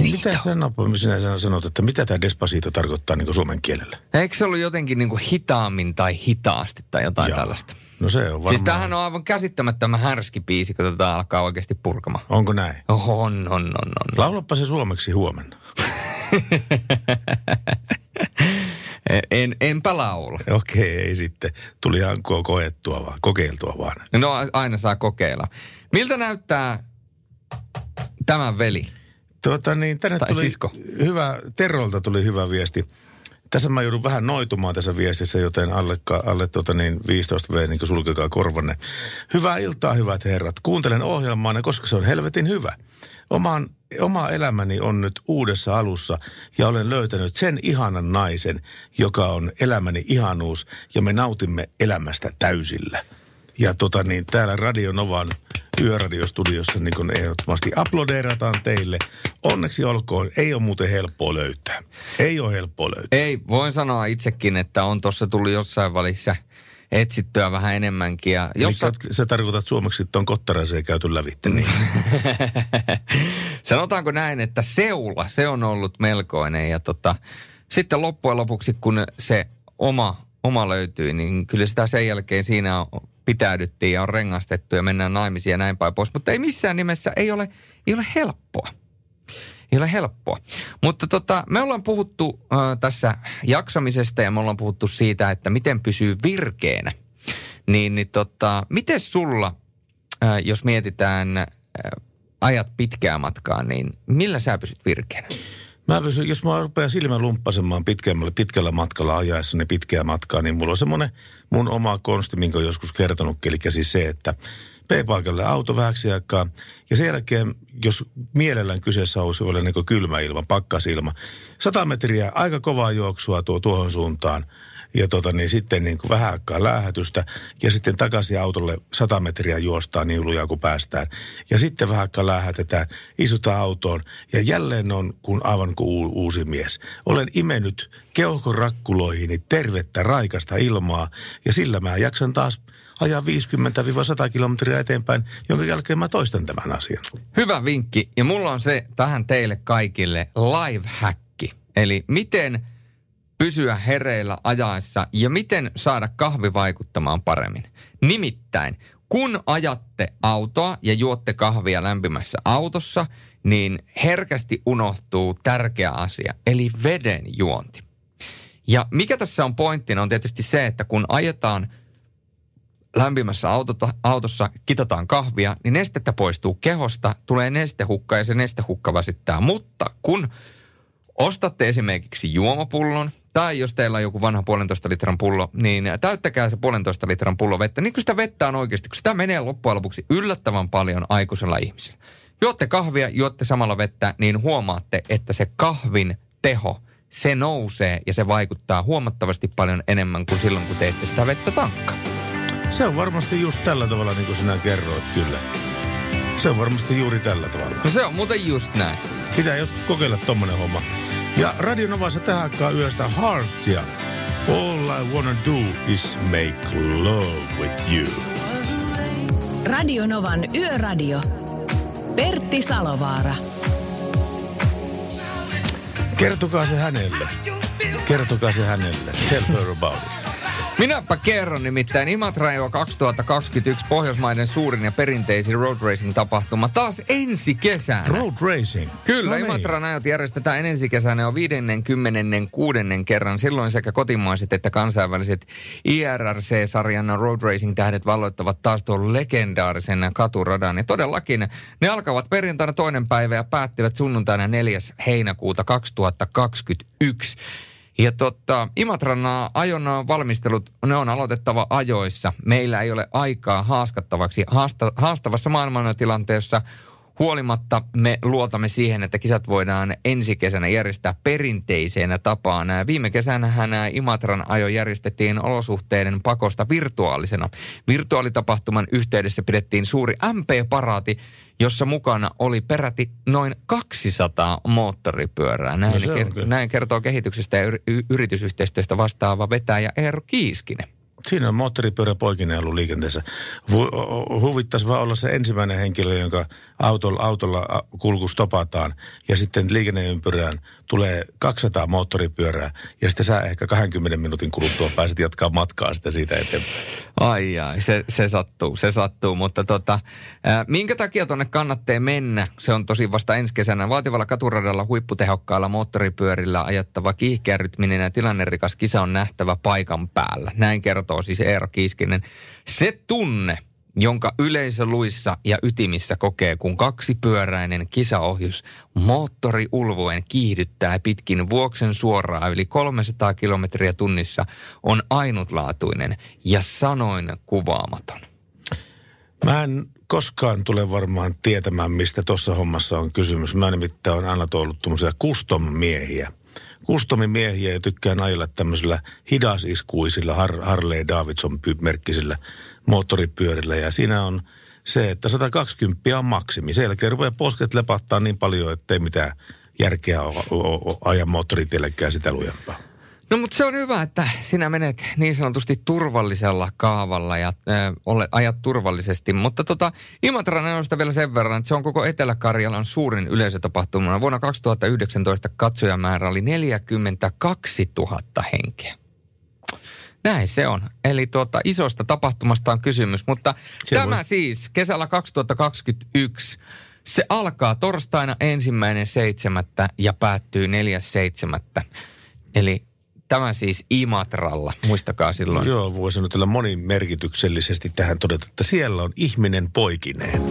Mitä sanoo, sinä sanot- sanot, että mitä tämä Despacito tarkoittaa niin suomen kielellä? Eikö se ollut jotenkin niin kuin hitaammin tai hitaasti tai jotain Joo. tällaista? No se on varmaan. Siis tämähän on aivan käsittämättömän härski biisi, kun tätä alkaa oikeasti purkamaan. Onko näin? On, on, on, on. Laulappa se suomeksi huomenna. En, enpä laula. Okei, ei sitten. Tuli ihan ko- koettua vaan, kokeiltua vaan. No aina saa kokeilla. Miltä näyttää tämän veli? Tuota niin, tänne Tai tuli sisko. hyvä, Terolta tuli hyvä viesti. Tässä mä joudun vähän noitumaan tässä viestissä, joten alle, alle tuota niin 15 V, niin sulkekaa korvanne. Hyvää iltaa, hyvät herrat. Kuuntelen ohjelmaanne, koska se on helvetin hyvä. Oman, oma elämäni on nyt uudessa alussa ja olen löytänyt sen ihanan naisen, joka on elämäni ihanuus ja me nautimme elämästä täysillä. Ja tota niin, täällä Radio Novan yöradiostudiossa niin kun ehdottomasti aplodeerataan teille. Onneksi olkoon, ei ole muuten helppoa löytää. Ei ole helppoa löytää. Ei, voin sanoa itsekin, että on tuossa tullut jossain välissä etsittyä vähän enemmänkin. Ja Jos sä tarkoitat suomeksi, että on kottaraseen käyty lävitte, niin sanotaanko näin, että seula, se on ollut melkoinen. Ja tota, sitten loppujen lopuksi, kun se oma, oma löytyi, niin kyllä sitä sen jälkeen siinä on, pitäydyttiin ja on rengastettu ja mennään naimisiin ja näin päin pois. Mutta ei missään nimessä, ei ole, ei ole helppoa. Ei ole helppoa. Mutta tota, me ollaan puhuttu äh, tässä jaksamisesta ja me ollaan puhuttu siitä, että miten pysyy virkeänä. Niin, niin tota, miten sulla, äh, jos mietitään äh, ajat pitkää matkaa, niin millä sä pysyt virkeänä? Mä pysyn, jos mä rupean silmä lumppasemaan pitkällä, pitkällä matkalla ajaessani pitkää matkaa, niin mulla on semmoinen mun oma konsti, minkä on joskus kertonut, eli siis se, että P-paikalle auto vähäksi aikaa, ja sen jälkeen, jos mielellään kyseessä olisi vielä niin kylmä ilma, pakkasilma, 100 metriä aika kovaa juoksua tuo tuohon suuntaan, ja tota, niin sitten niin kuin vähän aikaa läähätystä ja sitten takaisin autolle 100 metriä juostaan niin lujaa kuin päästään. Ja sitten vähän aikaa läähätetään, istutaan autoon ja jälleen on kun aivan kuin uu- uusi mies. Olen imennyt keuhkorakkuloihini tervettä raikasta ilmaa ja sillä mä jaksan taas ajaa 50-100 kilometriä eteenpäin, jonka jälkeen mä toistan tämän asian. Hyvä vinkki. Ja mulla on se tähän teille kaikille live-häkki. Eli miten pysyä hereillä ajaessa ja miten saada kahvi vaikuttamaan paremmin. Nimittäin, kun ajatte autoa ja juotte kahvia lämpimässä autossa, niin herkästi unohtuu tärkeä asia, eli veden juonti. Ja mikä tässä on pointtina on tietysti se, että kun ajetaan lämpimässä autota, autossa, kitataan kahvia, niin nestettä poistuu kehosta, tulee nestehukka ja se nestehukka väsyttää. Mutta kun ostatte esimerkiksi juomapullon, tai jos teillä on joku vanha puolentoista litran pullo, niin täyttäkää se puolentoista litran pullo vettä. Niin kuin sitä vettä on oikeasti, kun sitä menee loppujen lopuksi yllättävän paljon aikuisella ihmisellä. Juotte kahvia, juotte samalla vettä, niin huomaatte, että se kahvin teho, se nousee ja se vaikuttaa huomattavasti paljon enemmän kuin silloin, kun teette sitä vettä tankkaa. Se on varmasti just tällä tavalla, niin kuin sinä kerroit, kyllä. Se on varmasti juuri tällä tavalla. No se on muuten just näin. Pitää joskus kokeilla tommonen homma. Ja Radionovassa tähän aikaan yöstä Heartia. All I wanna do is make love with you. Radionovan Yöradio. Pertti Salovaara. Kertokaa se hänelle. Kertokaa se hänelle. Tell her about it. Minäpä kerron nimittäin Imatra jo 2021 Pohjoismaiden suurin ja perinteisin road racing tapahtuma taas ensi kesänä. Road racing? Kyllä, No niin. Imatran ajot järjestetään ensi kesänä jo 56. kerran. Silloin sekä kotimaiset että kansainväliset IRRC-sarjan road racing tähdet valloittavat taas tuon legendaarisen katuradan. Ja todellakin ne alkavat perjantaina toinen päivä ja päättyvät sunnuntaina 4. heinäkuuta 2021. Ja totta, Imatran ajon valmistelut, ne on aloitettava ajoissa. Meillä ei ole aikaa haaskattavaksi haasta, haastavassa maailmantilanteessa. Huolimatta me luotamme siihen, että kisat voidaan ensi kesänä järjestää perinteiseen tapaan. Viime kesänähän Imatran ajo järjestettiin olosuhteiden pakosta virtuaalisena. Virtuaalitapahtuman yhteydessä pidettiin suuri MP-paraati, jossa mukana oli peräti noin 200 moottoripyörää. Näin, No ker- näin kertoo kehityksestä ja yri- y- yritysyhteistyöstä vastaava vetäjä Eero Kiiskinen. Siinä on moottoripyörä poikineen ollut liikenteessä. Huvittaisi vaan olla se ensimmäinen henkilö, jonka autolla, autolla kulku stopataan ja sitten liikenneympyrään tulee 200 moottoripyörää ja sitten sä ehkä 20 minuutin kuluttua pääset jatkaa matkaa sitä siitä eteenpäin. Ai ai, se, se sattuu, se sattuu. Mutta tota, ää, minkä takia tuonne kannattaa mennä? Se on tosi vasta ensi kesänä. Vaativalla katuradalla huipputehokkailla moottoripyörillä ajattava kiihkeärytminen ja tilannerikas kisa on nähtävä paikan päällä. Näin kertoo siis Eero Kiiskinen. Se tunne, jonka yleisö luissa ja ytimissä kokee, kun kaksipyöräinen kisaohjus moottori ulvoen kiihdyttää pitkin vuoksen suoraan yli 300 kilometriä tunnissa, on ainutlaatuinen ja sanoin kuvaamaton. Mä en koskaan tule varmaan tietämään, mistä tuossa hommassa on kysymys. Mä nimittäin on aina ollut tuommoisia custom-miehiä. Custom-miehiä ja tykkään ajella tämmöisillä hidasiskuisilla Har- Harley Davidson-merkkisillä moottoripyörillä. Ja siinä on se, että 120 on maksimi. Sen jälkeen rupeaa posket lepattaa niin paljon, että ei mitään järkeä o- o- o- aja moottoritiellekään sitä lujempaa. No mutta se on hyvä, että sinä menet niin sanotusti turvallisella kaavalla ja äh, ole, ajat turvallisesti. Mutta tota, Imatran ajoista vielä sen verran, että se on koko Etelä-Karjalan suurin yleisötapahtuma. Vuonna 2019 katsojamäärä oli 42 000 henkeä. Näin se on. Eli tuota, isosta tapahtumasta on kysymys, mutta Se tämä voi- siis kesällä 2021, se alkaa torstaina ensimmäinen seitsemättä ja päättyy neljäs seitsemättä. Eli tämä siis Imatralla, muistakaa silloin. Joo, voi sanotella monimerkityksellisesti tähän todeta, että siellä on ihminen poikineen.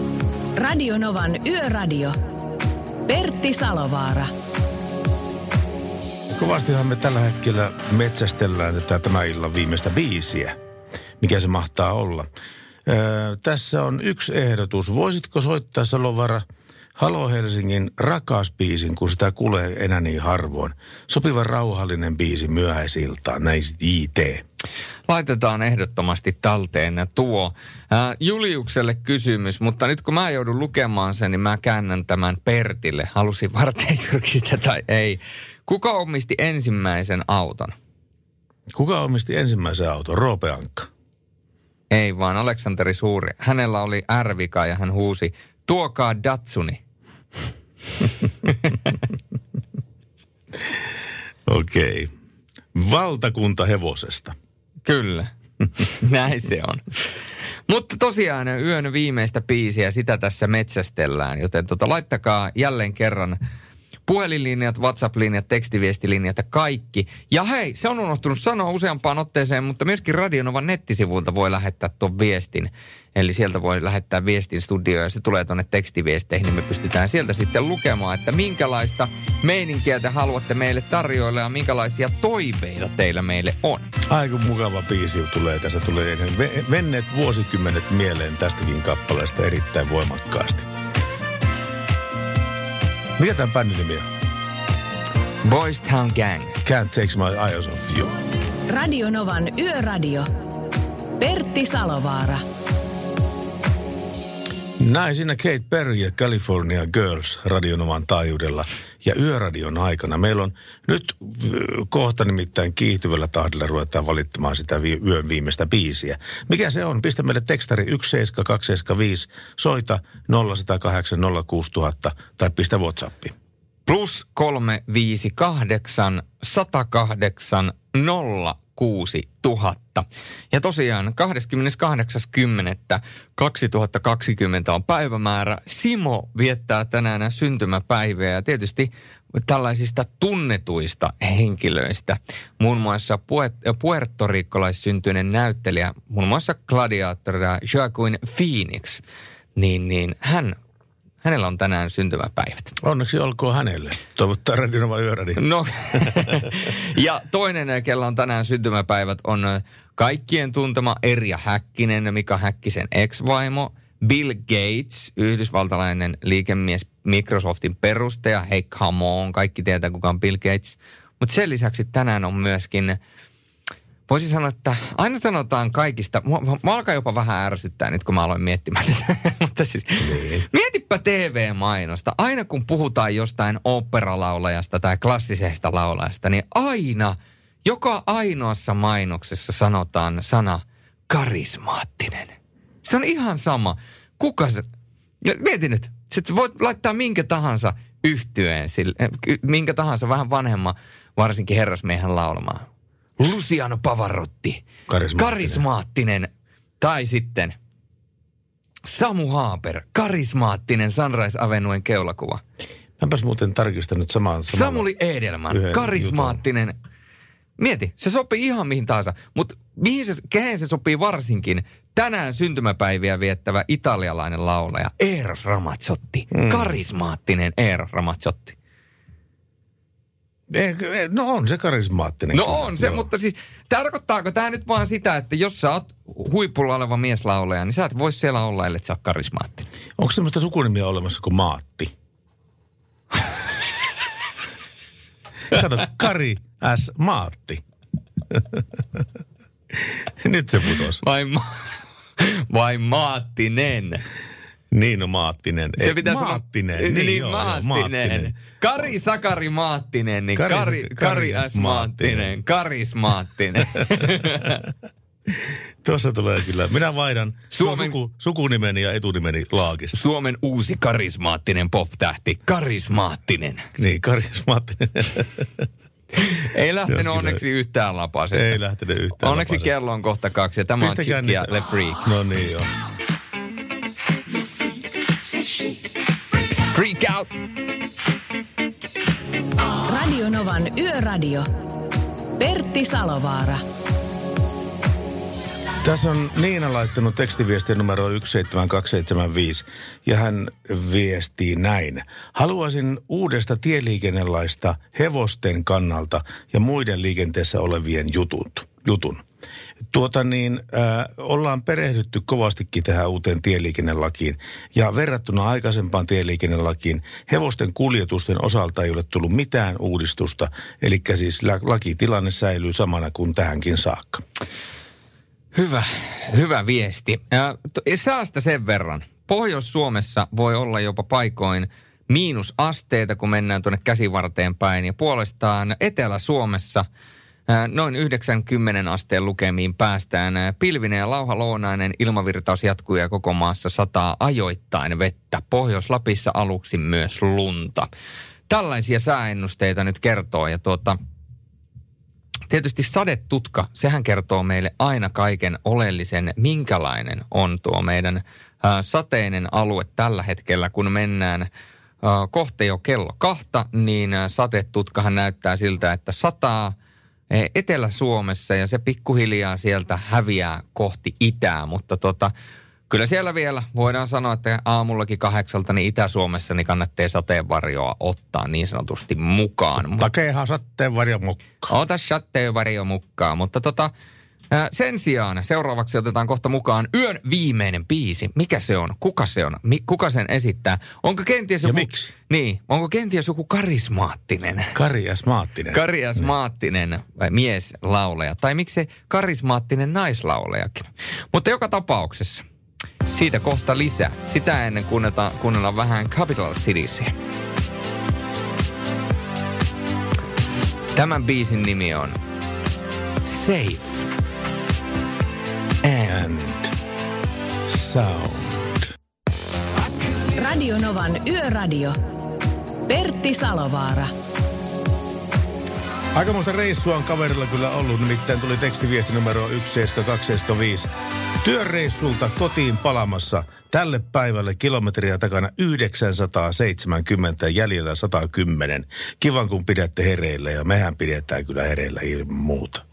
Radionovan Yöradio. Pertti Salovaara. Kovastihan me tällä hetkellä metsästellään tätä tämän illan viimeistä biisiä. Mikä se mahtaa olla? Öö, tässä on yksi ehdotus. Voisitko soittaa Salovara Halo Helsingin rakas biisin, kun sitä kuulee enää niin harvoin. Sopiva rauhallinen biisi myöhäisiltaan, näin IT. Laitetaan ehdottomasti talteen tuo. Ää, Juliukselle kysymys, mutta nyt kun mä joudun lukemaan sen, niin mä käännän tämän Pertille. Halusin varten tai ei. Kuka omisti ensimmäisen auton? Kuka omisti ensimmäisen auton? Roope Ankka. Ei vaan, Aleksanteri Suuri. Hänellä oli ärvika ja hän huusi, tuokaa Datsuni. Okei. Okay. Valtakunta hevosesta. Kyllä, näin se on. Mutta tosiaan yön viimeistä biisiä, sitä tässä metsästellään, joten tota, laittakaa jälleen kerran puhelinlinjat, WhatsApp-linjat, tekstiviestilinjat ja kaikki. Ja hei, se on unohtunut sanoa useampaan otteeseen, mutta myöskin Radionovan nettisivuilta voi lähettää tuon viestin. Eli sieltä voi lähettää viestin studioon ja se tulee tuonne tekstiviesteihin, niin me pystytään sieltä sitten lukemaan, että minkälaista meininkiä te haluatte meille tarjoilla ja minkälaisia toiveita teillä meille on. Aika mukava biisi tulee tässä. Tulee venneet vuosikymmenet mieleen tästäkin kappaleesta erittäin voimakkaasti. Mikä tämän bändin nimi on? Boys Town Gang. Can't take my eyes off you. Radio Novan Yöradio. Pertti Salovaara. Näin siinä Kate Perry ja California Girls radionoman taajuudella ja yöradion aikana. Meillä on nyt kohta nimittäin kiihtyvällä tahdilla ruvetaan valittamaan sitä vi- yön viimeistä biisiä. Mikä se on? Pistä meille tekstari 17275, soita 0108 06000 tai pistä Whatsappi. Plus 358 108 06000. Ja tosiaan 28.10.2020 on päivämäärä. Simo viettää tänään syntymäpäiviä ja tietysti tällaisista tunnetuista henkilöistä. Muun muassa puertorikkolaissyntyinen näyttelijä, muun muassa gladiaattorina Joaquin Phoenix, niin, niin hän Hänellä on tänään syntymäpäivät. Onneksi olkoon hänelle. Toivottaa Radionova Yöradio. No, ja toinen, kella on tänään syntymäpäivät, on kaikkien tuntema Erja Häkkinen, Mika Häkkisen ex-vaimo, Bill Gates, yhdysvaltalainen liikemies Microsoftin perustaja. Hei, come on, kaikki tietää kuka on Bill Gates. Mutta sen lisäksi tänään on myöskin voisin sanoa, että aina sanotaan kaikista, mä, alkaa jopa vähän ärsyttää nyt, kun mä aloin miettimään tätä. Mutta siis, niin. mietipä TV-mainosta. Aina kun puhutaan jostain operalaulajasta tai klassisesta laulajasta, niin aina, joka ainoassa mainoksessa sanotaan sana karismaattinen. Se on ihan sama. Kuka se... Mietin nyt, sä voit laittaa minkä tahansa yhtyeen, sille, minkä tahansa vähän vanhemman, varsinkin herrasmiehen laulamaan Luciano Pavarotti. Karismaattinen. Karismaattinen. Tai sitten Samu Haaper, karismaattinen Sunrise Avenuen keulakuva. Mäpäs muuten tarkistanut samaan. Samuli Edelman, karismaattinen. Jutun. Mieti, se sopii ihan mihin tahansa, mutta mihin se, kehen se sopii varsinkin? Tänään syntymäpäiviä viettävä italialainen laulaja Eros Ramazzotti. Mm. Karismaattinen Eros Ramazzotti. Eh, no on se karismaattinen. No on se, Joo. mutta siis tarkoittaako tämä nyt vaan sitä, että jos sä oot huipulla oleva mieslaulaja, niin sä et voi siellä olla, ellei sä oot karismaattinen. Onko semmoista sukunimiä olemassa kuin Maatti? Kato, Kari S. Maatti. Nyt se putos. Vai, ma- vai Maattinen? Niin, no Maattinen. Se pitäisi Maattinen. Niin, niin joo, Maattinen. Maattinen. Kari Sakari Maattinen, niin Kari, Kari, Kari S. Maattinen. Karis Maattinen. Tuossa tulee kyllä. Minä vaihdan Suomen, suku, sukunimeni ja etunimeni laakista. Suomen uusi karismaattinen pop-tähti. Karismaattinen. Niin, karismaattinen. Ei lähtenyt onneksi yhtään lapasesta. Ei lähtenyt yhtään Onneksi lapasesta. kello on kohta kaksi ja tämä Pistäkää on Chick ja Le Freak. No niin joo. Freak out! Radio Novan Yöradio. Pertti Salovaara. Tässä on Niina laittanut tekstiviestiä numero 17275 ja hän viestii näin. Haluaisin uudesta tieliikennelaista hevosten kannalta ja muiden liikenteessä olevien jutut, jutun. Tuota niin, äh, ollaan perehdytty kovastikin tähän uuteen tieliikennelakiin. Ja verrattuna aikaisempaan tieliikennelakiin hevosten kuljetusten osalta ei ole tullut mitään uudistusta. Eli siis lakitilanne säilyy samana kuin tähänkin saakka. Hyvä, hyvä viesti. Ja säästä sen verran. Pohjois-Suomessa voi olla jopa paikoin miinusasteita, kun mennään tuonne käsivarteen päin. Ja puolestaan Etelä-Suomessa – Noin 90 asteen lukemiin päästään. Ää, Pilvinen ja lauhalounainen ilmavirtaus jatkuu ja koko maassa sataa ajoittain vettä. Pohjois-Lapissa aluksi myös lunta. Tällaisia sääennusteita nyt kertoo ja tuota, Tietysti sadetutka, sehän kertoo meille aina kaiken oleellisen, minkälainen on tuo meidän sateinen alue tällä hetkellä, kun mennään ää, kohta jo kello kahta, niin ää, satetutkahan näyttää siltä, että sataa Etelä-Suomessa ja se pikkuhiljaa sieltä häviää kohti itää, mutta tota, Kyllä siellä vielä voidaan sanoa, että aamullakin kahdeksalta niin Itä-Suomessa niin kannattaa sateenvarjoa ottaa niin sanotusti mukaan. Takeehan sateenvarjo mukaan. Ota sateenvarjo mukaan, mutta tota, sen sijaan seuraavaksi otetaan kohta mukaan yön viimeinen biisi. Mikä se on? Kuka se on? Mi- kuka sen esittää? Onko kenties joku... Ja miksi? Niin, onko kenties joku karismaattinen? Karismaattinen. Karismaattinen vai mieslaulaja. Tai miksi karismaattinen naislaulajakin. Mutta joka tapauksessa siitä kohta lisää. Sitä ennen kuunnellaan, kuunnellaan vähän Capital Citiesia. Tämän biisin nimi on Safe And sound. Radio Novan Yöradio. Pertti Salovaara. Aikamoista reissua on kaverilla kyllä ollut, nimittäin tuli tekstiviesti numero 17275. Työreissulta kotiin palamassa tälle päivälle kilometriä takana 970 jäljellä 110. Kivan kun pidätte hereillä ja mehän pidetään kyllä hereillä ilman muuta.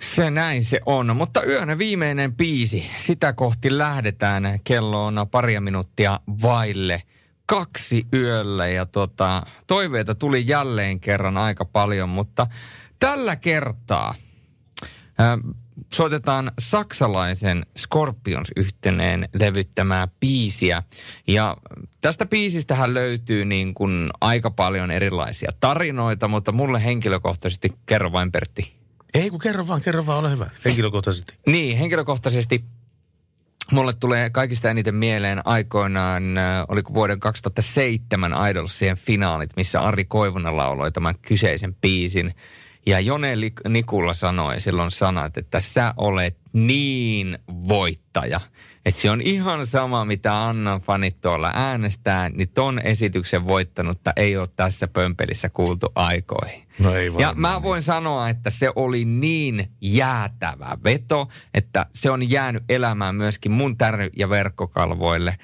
Se näin se on, mutta yön viimeinen biisi, sitä kohti lähdetään. Kello on paria minuuttia vaille kaksi yöllä ja tota, toiveita tuli jälleen kerran aika paljon, mutta tällä kertaa ää, soitetaan saksalaisen Scorpions yhteneen levyttämää biisiä. Ja tästä biisistähän löytyy niin kuin aika paljon erilaisia tarinoita, mutta mulle henkilökohtaisesti, kerro vain Pertti. Ei kun kerro vaan, kerro vaan, ole hyvä. Henkilökohtaisesti. Niin, henkilökohtaisesti mulle tulee kaikista eniten mieleen aikoinaan, äh, oliko vuoden 2007 Idolsien finaalit, missä Ari Koivunen lauloi tämän kyseisen biisin. Ja Jone Nikula sanoi silloin sanat, että sä olet niin voittaja. Että se on ihan sama, mitä Annan fanit tuolla äänestää, niin ton esityksen voittanutta ei ole tässä pömpelissä kuultu aikoihin. No ei Ja mä voin sanoa, että se oli niin jäätävä veto, että se on jäänyt elämään myöskin mun tärry- ja verkkokalvoille.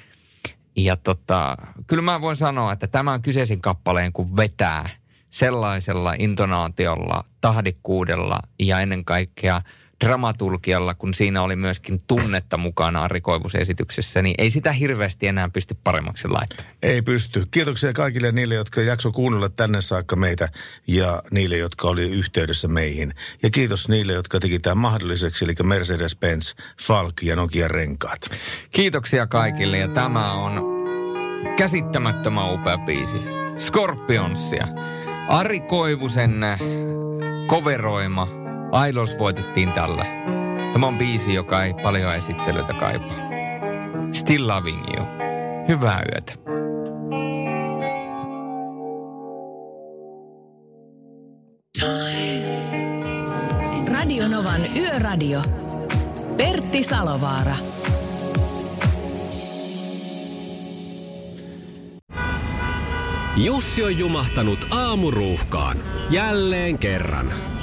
Ja tota, kyllä mä voin sanoa, että tämän kyseisen kappaleen kun vetää sellaisella intonaatiolla, tahdikkuudella ja ennen kaikkea dramaturgialla, kun siinä oli myöskin tunnetta mukana Ari esityksessä, niin ei sitä hirveästi enää pysty paremmaksi laittamaan. Ei pysty. Kiitoksia kaikille niille, jotka jakso kuunnella tänne saakka meitä ja niille, jotka oli yhteydessä meihin. Ja kiitos niille, jotka teki tämän mahdolliseksi, eli Mercedes-Benz, Falk ja Nokia renkaat. Kiitoksia kaikille ja tämä on käsittämättömän upea biisi. Scorpionsia. Ari Koivusen äh, Idols voitettiin tällä. Tämä on biisi, joka ei paljon esittelyitä kaipaa. Still Loving You. Hyvää yötä. Radio Novan Yöradio. Pertti Salovaara. Jussi on jumahtanut aamuruuhkaan. Jälleen kerran.